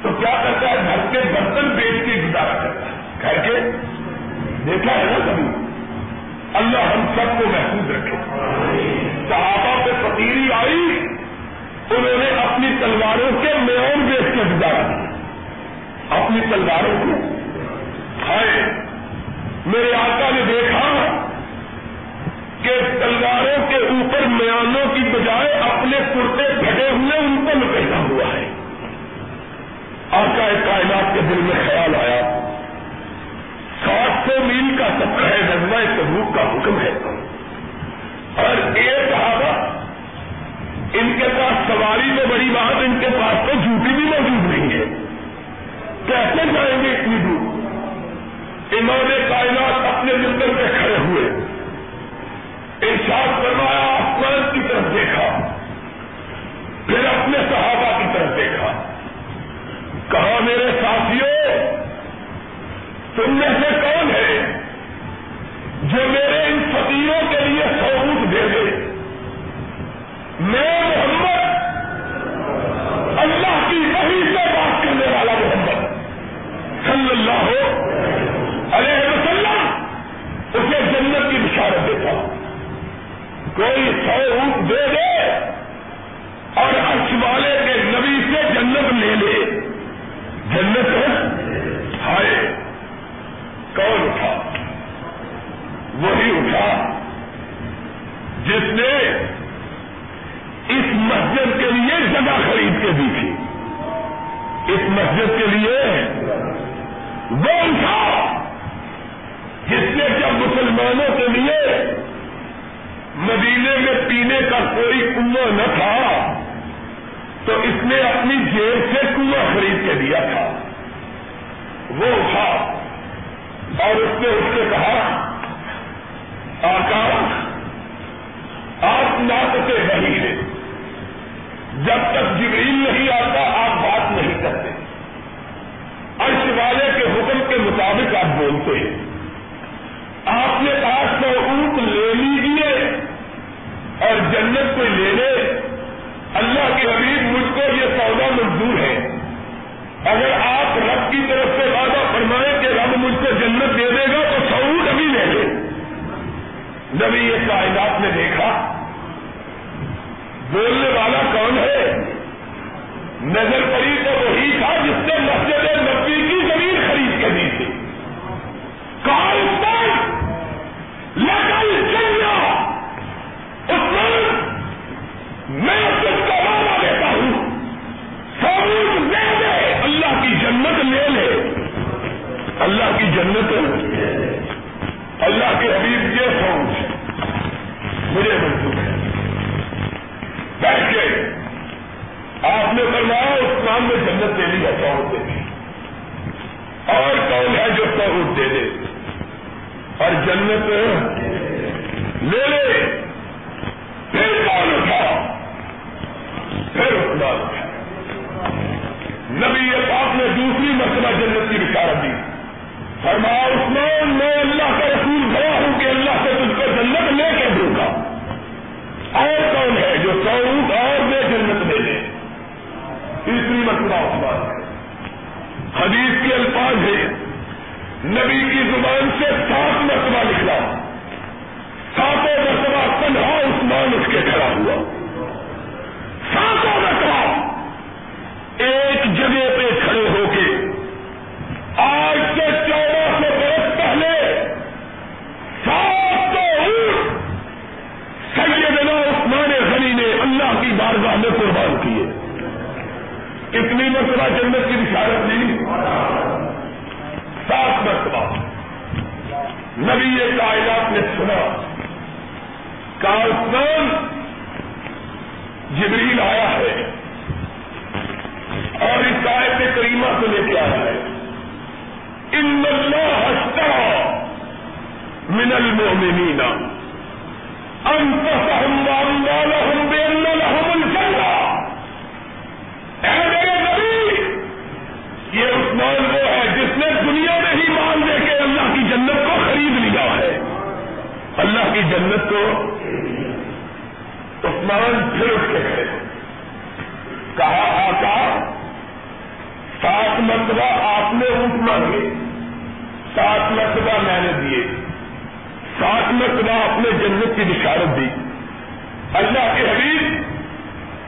تو کیا کرتا ہے؟ گھر کے برتن بیچ کے گزارا کرتا ہے۔ کر کے؟ دیکھا ہے نا کبھی؟ اللہ ہم سب کو محفوظ رکھے۔ صحابہ پہ فقیری آئی، انہوں نے اپنی تلواروں کے میون بیچ کے گزارا اپنی تلواروں کو۔ کھائے میرے آقا نے دیکھا کہ تلواروں کے اوپر میانوں کی بجائے اپنے کرتے پھٹے ہوئے ان کو لپیٹا ہوا ہے۔ آقا کائنات کے دل میں خیال آیا، سات سو میل کا سفر ہے۔ نظمہ تبوک کا حکم ہے۔ اور ایک صحابہ ان کے پاس سواری میں بڑی بات ان کے پاس تو جوتی بھی موجود نہیں ہے۔ کیسے جائیں گے اتنی دور؟ امام کائنات اپنے مندر پہ کھڑے ہوئے۔ ارشاد فرمایا، آسمان کی طرف دیکھا۔ پھر اپنے صحابہ کی طرف دیکھا۔ کہا، میرے ساتھیوں تم میں سے کون جو میرے ان فقیروں کے لیے سعود دے دے۔ میں محمد اللہ کی وحی سے بات کرنے والا محمد۔ صلی اللہ ہو علیہ وسلم اسے جنت کی بشارت دیتا۔ کوئی سعود دے دے اور ارش والے کے نبی سے جنت لے لے۔ جنت ہائے، کون اٹھا وہی اٹھا جس نے اس مسجد کے لیے جگہ خرید کے دی تھی۔ اس مسجد کے لیے وہ اٹھا جس نے جب مسلمانوں کے لیے مدینے میں پینے کا کوئی کنواں نہ تھا، تو اس نے اپنی جیب سے کنواں خرید کے دیا تھا۔ وہ اٹھا اور اس نے اس سے کہا آکا آپ ناطتے نہیں ہیں۔ جب تک جبریل نہیں آتا، آپ بات نہیں کرتے۔ عرش والے کے حکم کے مطابق آپ بولتے ہیں۔ آپ نے کہا، سو اونٹ لے لیجیے اور جنت کو لے لے۔ اللہ کے حبیب، مجھ کو یہ سودا منظور ہے۔ اگر آپ رب کی طرف سے وعدہ فرمائیں کہ رب مجھ کو جنت دے دے گا تو سعود ابھی لے لے نبی یہ کائنات نے دیکھا، بولنے والا کون ہے؟ نظر پڑی تو وہی تھا جس نے مسجد نبی کی زمین فرمایا اس کام میں جنت دے لی ہے سعود دے دی اور کون ہے جو سعود دے دے؟ اور جنت لے لے پھر کون اٹھا پھر اٹھا۔ نبی پاک نے دوسری مرتبہ جنت کی بشارت دی۔ فرمایا، عثمان، میں اللہ کا رسول گیا ہوں کہ اللہ سے تجھ کو جنت لے کے دوں گا۔ اور کون ہے جو سعود اور میں جنت دے دے تیسری مرتبہ عثمان حدیث کے الفاظ ہے نبی کی زبان سے سات مرتبہ نکلا ساتوں مرتبہ تنہا عثمان اس کے کھڑا ہوا۔ ساتوں مرتبہ ایک جگہ پہ کھڑے ہو کے آج سے چودہ سو برس پہلے سات سو سیدنا عثمان غنی نے اللہ کی بارگاہ میں قربان کیے۔ کتنی مرتبہ جنت کی بشارت دی؟ سات مرتبہ۔ نبی کائنات نے سنا عثمان جبریل آیا ہے اور اس آیت کریمہ کو لے کے آیا ہے۔ ان اللہ ہستا من المؤمنین۔ انفسهم واموالهم اللہ کی جنت کو عثمان پھر اٹھ کے کھڑے کہا، آقا، سات مرتبہ آپ نے اونٹ مانگے۔ سات مرتبہ میں نے دیے۔ سات مرتبہ اپنے جنت کی بشارت دی۔ اللہ کے حبیب،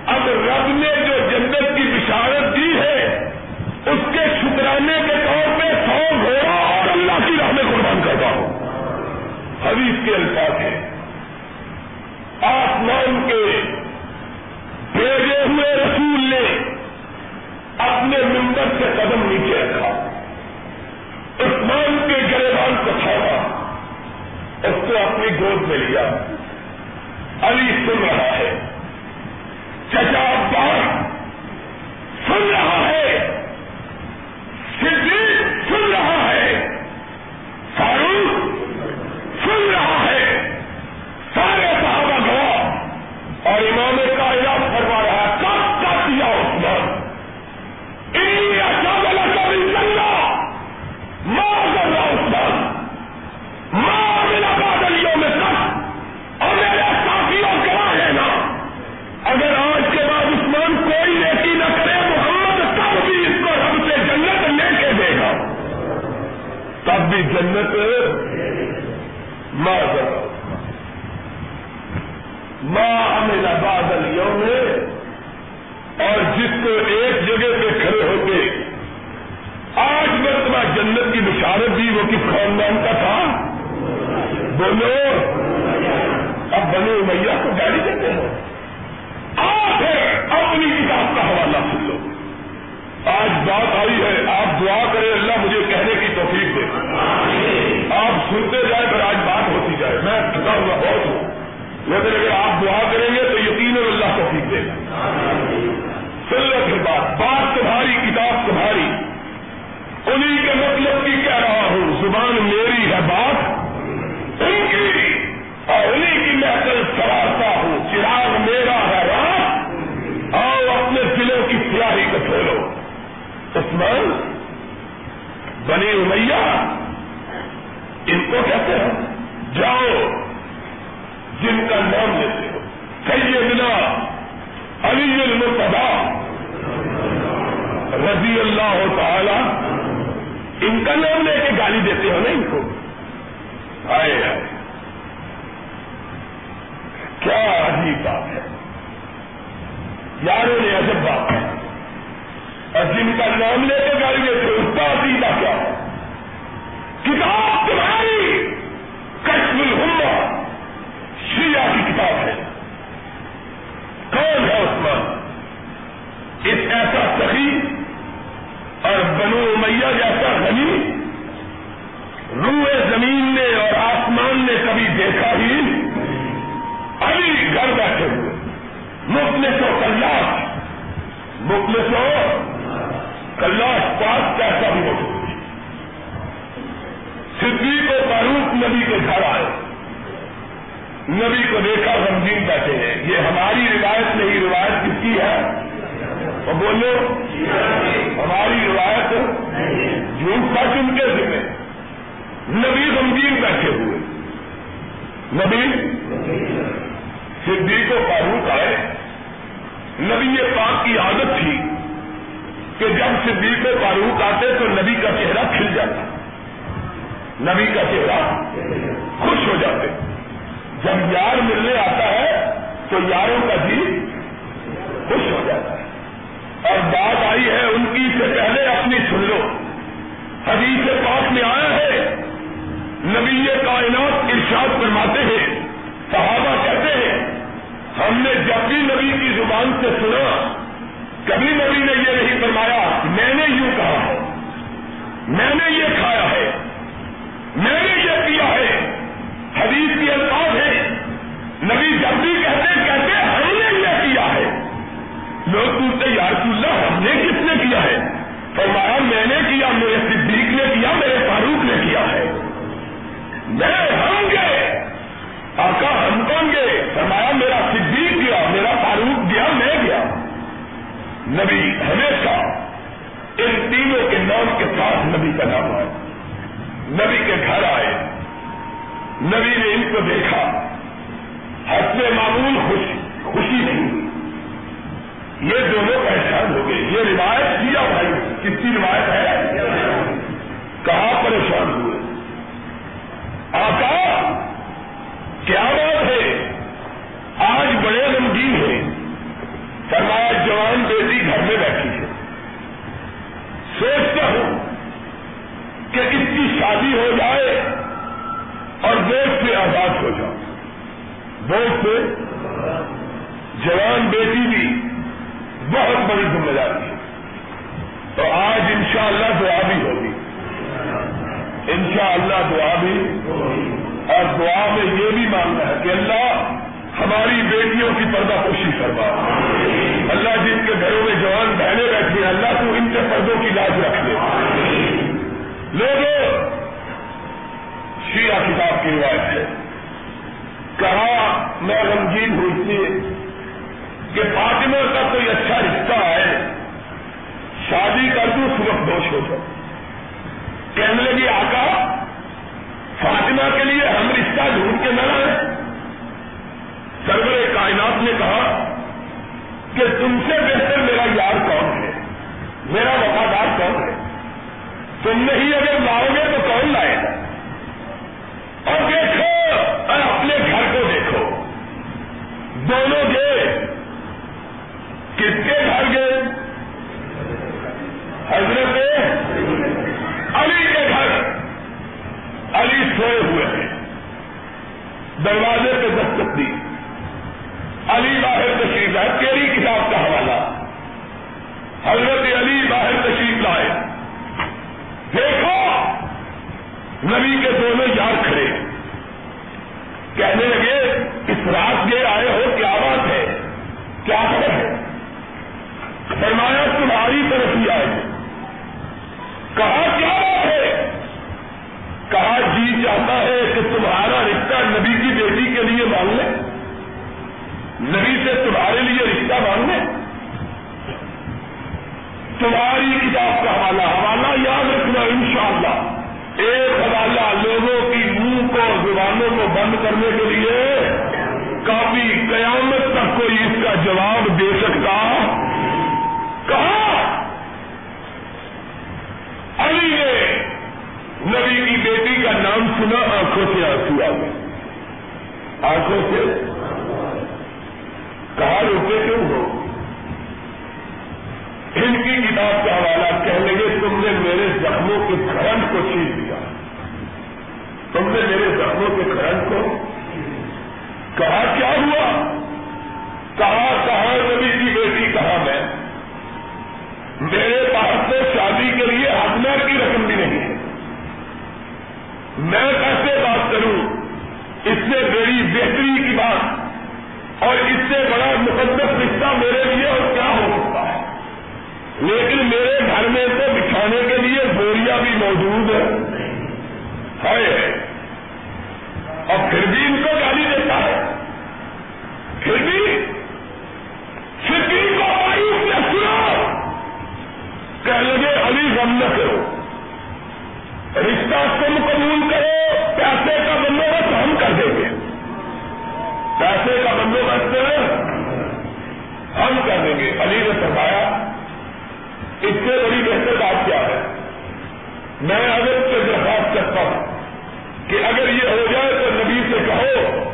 اب رب نے جو جنت کی بشارت دی ہے، اس کے شکرانے کے طور پہ سو گھوڑا اور اللہ کی راہ میں قربان کرتا ہوں حبیب کے الفاظ ہیں۔ آسمان کے بھیجے ہوئے رسول نے اپنے ممبر سے قدم نیچے رکھا۔ عثمان کے گریبان کو تھاما اس کو اپنی گود میں لیا۔ علی سن رہا ہے۔ چچا بار سن رہا ماں ہمیں بادل یوم اور جس کو ایک جگہ پہ کھڑے ہو کے آج مرتبہ جنت کی بشارت دی، وہ کس خاندان کا تھا؟ بولو۔ اب بنے میاں کو گاڑی دیتے ہیں۔ آپ اپنی کتاب کا حوالہ سن لو۔ آج بات آئی ہے، آپ دعا کریں، اللہ مجھے کہنے کی توفیق دے۔ آپ سنتے جائیں، پھر آج بات ہوتی جائے۔ میں تھکا ہوا بہت ہوں۔ لیکن اگر آپ دعا کریں گے تو یقین اللہ توفیق دے گا۔ سن لو بات بات تمہاری، کتاب تمہاری۔ انہیں کے مطلب کی کہہ رہا ہوں، زبان میری ہے بات۔ ان کی اور انہیں کی میں کل سوارتا ہوں، چراغ میرا ہے رات۔ اور اپنے دلوں کی سیاہی کو کھولو۔ عثمان، بنی امیہ، ان کو کہتے ہیں، جاؤ۔ جن کا نام لیتے ہو۔ سیدنا علی المرتبا رضی اللہ تعالی، ان کا نام لے کے گالی دیتے ہو نا ان کو۔ آئے آئے۔ کیا عجیب بات ہے۔ یاروں نے عجب بات ہے۔ اور جن کا نام لے کے گالی دیتے اس کا عقیدہ کیا ہے؟ کتاب تمہاری کشم الحمہ شیعہ کی کتاب ہے۔ کون ہے عثمان؟ اس ایسا سخی اور بنو میاں جیسا غنی روئے زمین نے اور آسمان نے کبھی دیکھا ہی ابھی گھر بیٹھے ہوئے۔ مفلس و کلاش۔ مفلس و کلاش پاس کیسا بھی ہو صدیق و فاروق نبی کے گھر آئے۔ نبی کو دیکھا غمگین بیٹھے ہیں۔ یہ ہماری روایت نہیں، روایت کس کی ہے؟ تو بولو۔ ہماری روایت جھوٹ سچ ان کے ذمہ نبی غمگین بیٹھے ہوئے۔ نبی صدیق و فاروق آئے۔ نبی یہ پاک کی عادت تھی کہ جب صدیق و فاروق آتے تو نبی کا چہرہ کھل جاتا۔ نبی کا چہرہ خوش ہو جاتے۔ جب یار ملنے آتا ہے تو یاروں کا جی خوش ہو جاتا ہے۔ اور بات آئی ہے ان کی سے پہلے اپنی سن لو۔ حدیث پاک میں آیا ہے، نبی کائنات ارشاد فرماتے ہیں، صحابہ کہتے ہیں، ہم نے جب بھی نبی کی زبان سے سنا، کبھی نبی نے یہ نہیں فرمایا، میں نے یوں کہا ہے، میں نے یہ کھایا ہے، میں نے یہ کیا ہے۔ حدیث کی الفاظ ہے نبی جب بھی کہتے کہتے ہم نے یہ کیا ہے۔ لوگ پوچھتے یار اللہ، ہم نے کس نے کیا ہے؟ فرمایا، میں نے کیا، میرے صدیق نے کیا، میرے فاروق نے کیا ہے۔ میں، ہم گے۔ آقا ہم کون گے؟ فرمایا، میرا صدیق گیا، میرا فاروق گیا، میں گیا۔ نبی ہمیشہ ان تینوں کے نام کے ساتھ نبی کا نام آئے۔ نبی کے گھر آئے۔ نبی نے ان کو دیکھا۔ حسب معمول خوشی خوشی نہیں۔ ہوئی یہ دونوں پہچان ہو گئے۔ یہ روایت کیا بھائی، کس کی روایت ہے؟ کہاں پریشان ہوئے؟ آقا، کیا بات ہے؟ آج بڑے غمگین ہیں۔ فرمایا، جوان بیٹی گھر میں بیٹھی ہے۔ سوچتا ہوں کہ اس کی شادی ہو جائے اور بوجھ سے آزاد ہو جاؤ بوجھ سے جوان بیٹی بھی بہت بڑی ذمہ داری ہے۔ تو آج انشاءاللہ دعا بھی ہوگی۔ انشاءاللہ دعا بھی۔ اور دعا میں یہ بھی مانگنا ہے کہ اللہ ہماری بیٹیوں کی پردہ خوشی کروا اللہ جن کے گھروں میں جوان بہنیں بیٹھی ہیں، اللہ تو ان کے پردوں کی لاج رکھ لے۔ لوگوں، شیعہ کتاب کی روایت ہے۔ کہا میں رنگین ہوئی تھی کہ فاطمہ کا کوئی اچھا رشتہ ہے شادی کر دوں صبح دوش ہو جاؤ۔ کہنے لگی، آقا، فاطمہ کے لیے ہم رشتہ ڈھونڈ کے نہ لائیں۔ سرور کائنات نے کہا کہ تم سے بہتر میرا یار کون ہے؟ میرا وفادار کون ہے؟ تم نہیں اگر لاؤ گے تو کون لائے گا؟ اور دیکھو اور اپنے گھر کو دیکھو دونوں گئے کس کے گھر گئے حضرت علی کے گھر۔ علی سوئے ہوئے ہیں۔ دروازے پہ دستک دی۔ علی باہر تشریف ہے تیری کتاب کا حوالہ۔ حضرت علی باہر تشریف لائے۔ دیکھو، نبی کے دونوں یار کھڑے۔ کہنے لگے، اس رات یہ آئے ہو کیا بات ہے؟ کیا خبر ہے? فرمایا، تمہاری طرف ہی آئے کہا، کیا بات ہے؟ کہا جی چاہتا ہے کہ تمہارا رشتہ نبی کی بیٹی کے لیے مان لیں۔ نبی سے تمہارے لیے رشتہ مانگنے تمہاری کتاب کا حوالہ حوالہ یاد رکھنا انشاءاللہ۔ ایک حوالہ لوگوں کی منہ کو زبانوں کو بند کرنے کے لیے کافی قیامت تک کوئی اس کا جواب دے سکتا۔ کہا علی نے نبی کی بیٹی کا نام سنا آنکھوں سے آنسو آ گئے۔ آنکھوں سے؟ کہا روکے کیوں ہو؟ ان کی کتاب کا حوالہ کہنے لگے، تم نے میرے زخموں کے کرنٹ کو چھین دیا تم نے میرے زخموں کے کرنٹ کو کہا کیا ہوا؟ کہا کہا، نبی کی بیٹی، کہا میں۔ میرے پاس تو شادی کے لیے ہزمیر کی رقم بھی نہیں ہے۔ میں کیسے بات کروں؟ اس سے میری بہتری کی بات اور اس سے بڑا مقدس رشتہ میرے لیے اور کیا ہو سکتا ہے؟ لیکن میرے گھر میں تو بچھانے کے لیے بوریا بھی موجود ہے اور پھر بھی ان کو گالی دیتا ہے۔ پھر بھی کو مایوس نے سنا۔ کہ لگے، علی غم نہ کرو۔ رشتہ تم قبول کرو۔ پیسے کا بندوبست ہم کر دیں گے۔ پیسے کا بندوبست ہم کر دیں گے۔ علی نے فرمایا، اس سے بڑی بہتر بات کیا ہے؟ میں اگر سے درخواست کرتا ہوں۔ کہ اگر یہ ہو جائے تو نبی سے کہو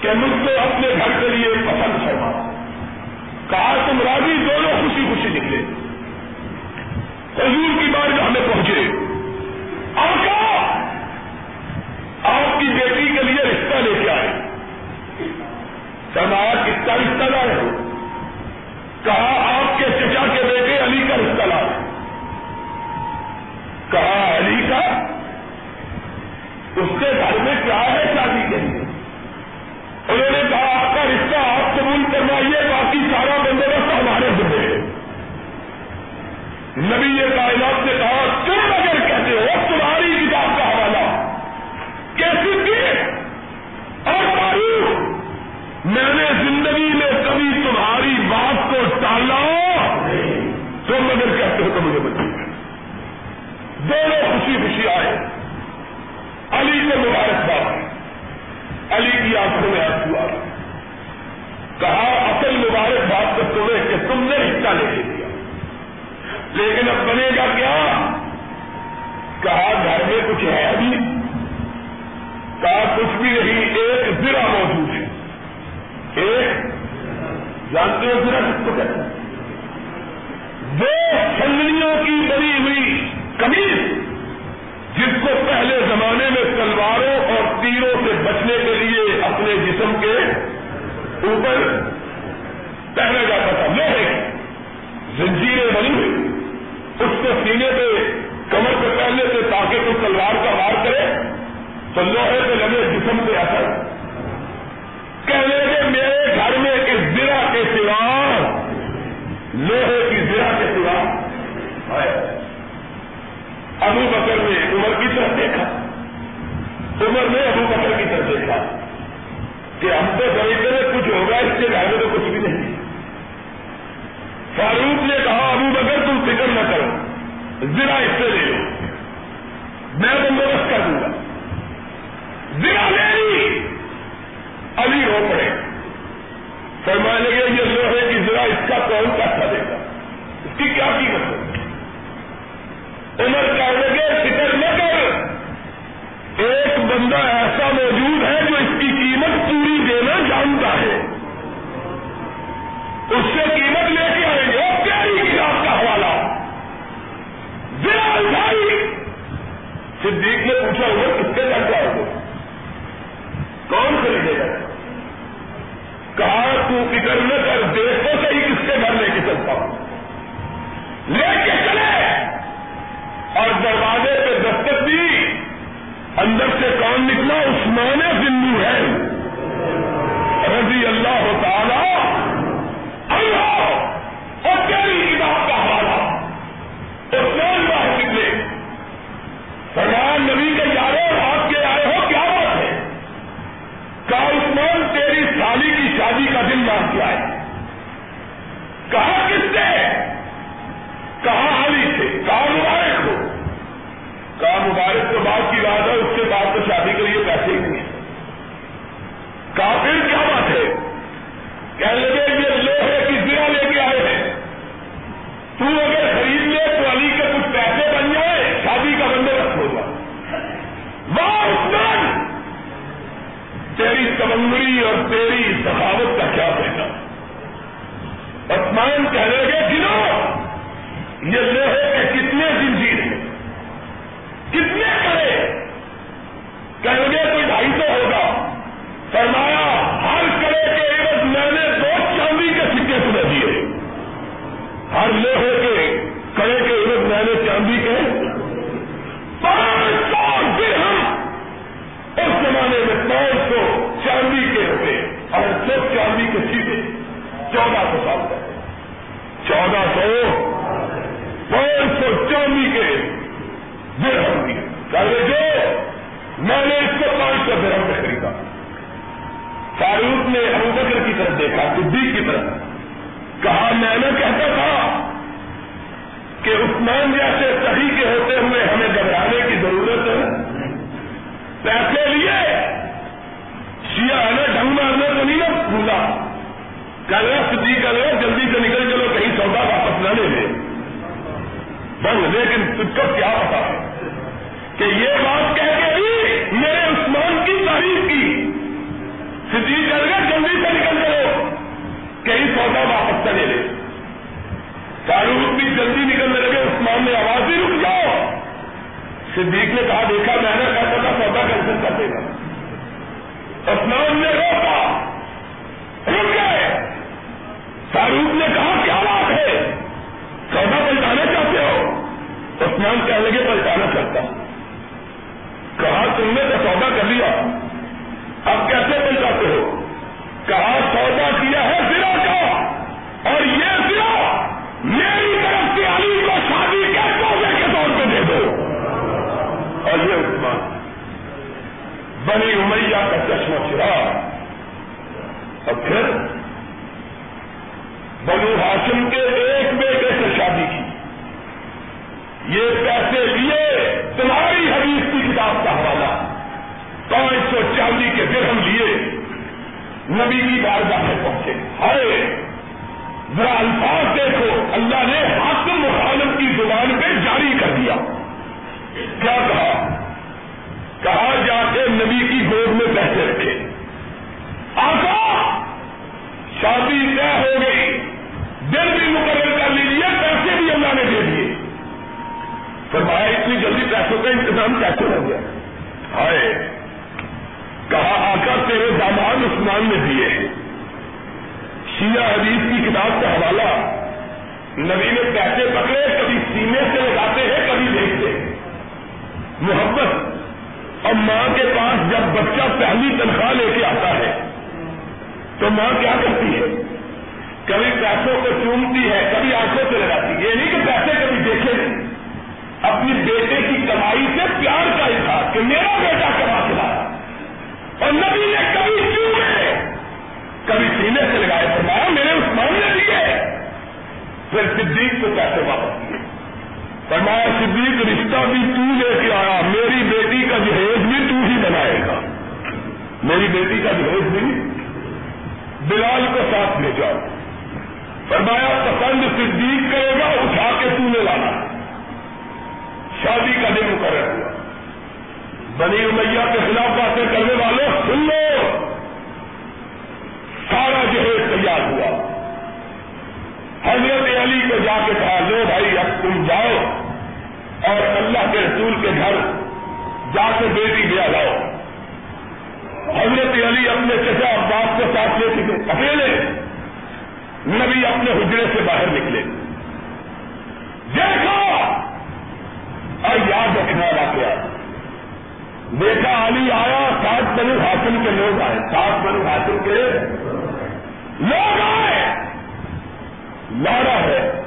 کہ مجھ کو اپنے گھر کے لیے پسند فرما۔ کہا تم راضی دونوں خوشی خوشی نکلے۔ حضور کی بار ہمیں پہنچے۔ آقا آپ کی بیٹی کے لیے رشتہ لے کے آئے۔ فرمایا کس کا رشتہ لائے ہو کہا، آپ کے چچا کے بیٹے علی کا رشتہ لائے کہا، علی کا اس کے گھر میں کیا ہے شادی کے لیے؟ انہوں نے کہا، آپ کا رشتہ آپ قبول کروائیے باقی سارا بندوبست ہمارے ذمے ہے۔ نبی یہ کائنات نے کہا، تم اگر کہتے ہو، تمہاری کتاب کا حوالہ کیسی کی اور معروف میں نے زندگی میں کبھی تمہاری بات کو ٹالا۔ تم اگر کہتے ہو تو مجھے بتائیے دونوں خوشی خوشی آئے۔ علی مبارکباد علی کی آنکھوں میں آنسو آ کہا، اصل مبارکباد تو تمہیں کہ تم نے حصہ لے کے دیا لیکن اب بنے گا کیا؟ کہا، گھر میں کچھ ہے ابھی کہا، کچھ بھی نہیں، ایک ذرا موجود ہے۔ ایک؟ جانتے ہو ذرا کس کو کہتے ہیں؟ دو چھنگڑیوں کی بنی ہوئی کمیز، جس کو پہلے زمانے میں جسم کے اوپر پہنا جاتا تھا لوہے کی زنجیریں بنی ہوئی۔ اس کو سینے پہ کمر پہ پہننے سے تاکہ کوئی تلوار کا وار کرے، تو لوہے پہ لگے جسم پہ اثر۔ کہنے لگے، میرے گھر میں اس ضلع کے سوا، لوہے کی زرا کے سوا۔ ابو بکر نے عمر کی طرف دیکھا۔ عمر نے ابو بکر کی طرف دیکھا۔ کہ ہم تو سمجھتے میں کچھ ہوگا، اس کے گھر میں تو کچھ بھی نہیں۔ فاروق نے کہا، ابو بکر، تم فکر نہ کرو ذرا اس سے لے لو۔ میں بندوبست کر دوں گا۔ ذرا لے لی۔ علی ہو پڑے۔ فرمانے لگے، یہ لوہے کی ذرا اس کا کون پیسہ دے گا؟ اس کی کیا قیمت ہوگی عمر کہنے لگے، فکر نہ کر۔ ایک بندہ ایسا موجود ہے جو اس کی قیمت پوری دینا جانتا ہے۔ اس سے قیمت لے کے آئیں گے۔ پیاری کتاب کا حوالہ۔ ذرا اٹھائی صدیق نے پوچھا عمر کس کے لگ جاؤ گے؟ کون خریدے گا؟ کہا، تو فکر نہ کر دیکھو صحیح کس کے گھر لے کے چلتا ہوں۔ لے کے چلے۔ اور دروازے پہ دستک دی۔ اندر سے کون نکلا؟ عثمان بندو ہے۔ اللہ تعالی اللہ اور تیری کتاب کا حوالہ عثمان باہر نکلے سلمان نبی کے جارے آپ کے آئے ہو کیا بات ہے کہا عثمان تیری سالی کی شادی کا دن یاد کیا ہے کہا کس سے کہا علی سے کہا مبارک ہو کہا مبارک تو بات کی بات ہے اس کے بعد تو شادی کے لیے پیسے ہی نہیں کہا پھر کیا بات ہے کہنے لگے یہ لوہے کی ضلع لے کے آئے ہیں تو اگر خرید لے تو علی کے کچھ پیسے بن جائے شادی کا بندوبست ہو جائے واہ عثمان تیری کمنگری اور تیری سخاوت کا کیا کہنا عثمان کہنے لگے گنو یہ لوہے کے کتنے زنجیر ہیں؟ کتنے کرے؟ کہیں گے کوئی ڈھائی سو ہوگا۔ فرمایا، ہر کرے کے عوض میں نے دو چاندی کے سکے تمہیں دیے۔ ہر لوہے کے کرے کے عوض میں نے چاندی کے۔ پانچ سو درہم اس زمانے میں پانچ سو چاندی کے ہوتے۔ اور سو چاندی کے سیدھے چودہ سو سال تک۔ چودہ سو پانچ سو چاندی کے درہم کی کہے جو میں نے اس کو پانچ سو درہم میں خریدا۔ فاروق نے ابو بکر کی طرف دیکھا، صدیق کی طرف۔ کہا، میں نے کہتا تھا کہ عثمان جیسے صحیح کے ہوتے ہوئے ہمیں گھبرانے کی ضرورت ہے۔ پیسے لیے۔ شیعہ ہے ڈھنگ مارنے تو نہیں نا بھولا۔ کل صدیق کر رہے جلدی سے نکل چلو کہیں سودا واپس نہ لے لے۔ بند۔ لیکن تجھ کو کیا پتا ہے کہ یہ بات کہہ کے بھی میرے عثمان کی تعریف کی۔ صدیق کر رہے جلدی سے نکل چلو کہیں سودا واپس نہ لے لے۔ فاروق بھی جلدی نکلنے لگے، عثمان نے آواز ہی رک جاؤ۔ صدیق نے کہا، دیکھا، میں نے کہا تھا سودا کینسل کر دے گا۔ عثمان نے روکا۔ رک گئے۔ فاروق نے کہا، کیا ہے سودا پلٹانا چاہتے ہو، عثمان کہنے لگے پلٹانا چاہتا ہوں۔ کہا، تم نے تو سودا کر لیا۔ اب کیسے پلٹاتے ہو؟ کہا سودا کیا ہے ضلع کا؟ اور یہ ضلع میری طرف سے علی کو شادی کے سودے کے طور پہ دے دو۔ اور یہ عثمان، بنی امیہ کا چشمہ چرا۔ اور پھر بنو ہاشم کے ایک بیٹے سے شادی کی۔ یہ پیسے لیے تمہاری حدیث کی کتاب کا حوالہ۔ پانچ سو چاندی کے درہم لیے نبی کی بارگاہ میں پہنچے۔ ہرے ذرا الفاظ دیکھو۔ اللہ نے حاکم مخالف کی زبان پہ جاری کر دیا۔ کیا کہا؟ کہا جا کے نبی کی گود میں پیسے رکھے۔ آقا! شادی طے ہو گئی۔ دل بھی مقرر کر لیجیے پیسے بھی اللہ نے دے دیے۔ فرمایا اتنی جلدی پیسوں کا انتظام کیسے ہو گیا؟ ہائے، کہا آقا، تیرے دامان عثمان نے دیے۔ شیعہ حدیث کی کتاب کا حوالہ۔ نبی نے پیسے پکڑے، کبھی سینے سے لگاتے ہیں، کبھی دیکھتے ہیں۔ محبت اور ماں کے پاس جب بچہ پہلی تنخواہ لے کے آتا ہے، تو ماں کیا کرتی ہے؟ کبھی پیسوں کو چومتی ہے، کبھی آنکھوں سے لگاتی ہے۔ یہ نہیں کہ پیسے کبھی دیکھے نہیں۔ اپنی بیٹے کی کمائی سے پیار کا اظہار کہ میرا بیٹا کما کے لایا اور نبی نے کبھی چومے، کبھی سینے سے لگائے۔ فرمایا، میرے عثمان نے دیے۔ پھر صدیق کو پیسے واپس کیے فرمایا، صدیق، رشتہ بھی تو لے کے آیا۔ میری بیٹی کا جہیز بھی تو ہی بنائے گا۔ میری بیٹی کا جہیز بھی بلال کو ساتھ لے جاؤ۔ فرمایا، پسند صدیق کرے گا اٹھا کے تو نے لانا. شادی کا دن مقرر ہوا۔ بنی امیہ کے خلاف باتیں کرنے والوں سن لو۔ سارا جہیز تیار ہوا۔ حضرت علی کو جا کے کہا، لو بھائی، اب تم جاؤ اور اللہ کے رسول کے گھر جا کے بیٹی دیا لاؤ حضرت علی اپنے چچا عباس کے ساتھ لے چکے۔ اکیلے نبی اپنے حجرے سے باہر نکلے۔ دیکھا اور یاد رکھنا واقعہ۔ دیکھا علی آیا، سات بنو حاصل کے لوگ آئے۔ سات بنو حاصل کے لوگ آئے۔ لارا ہے۔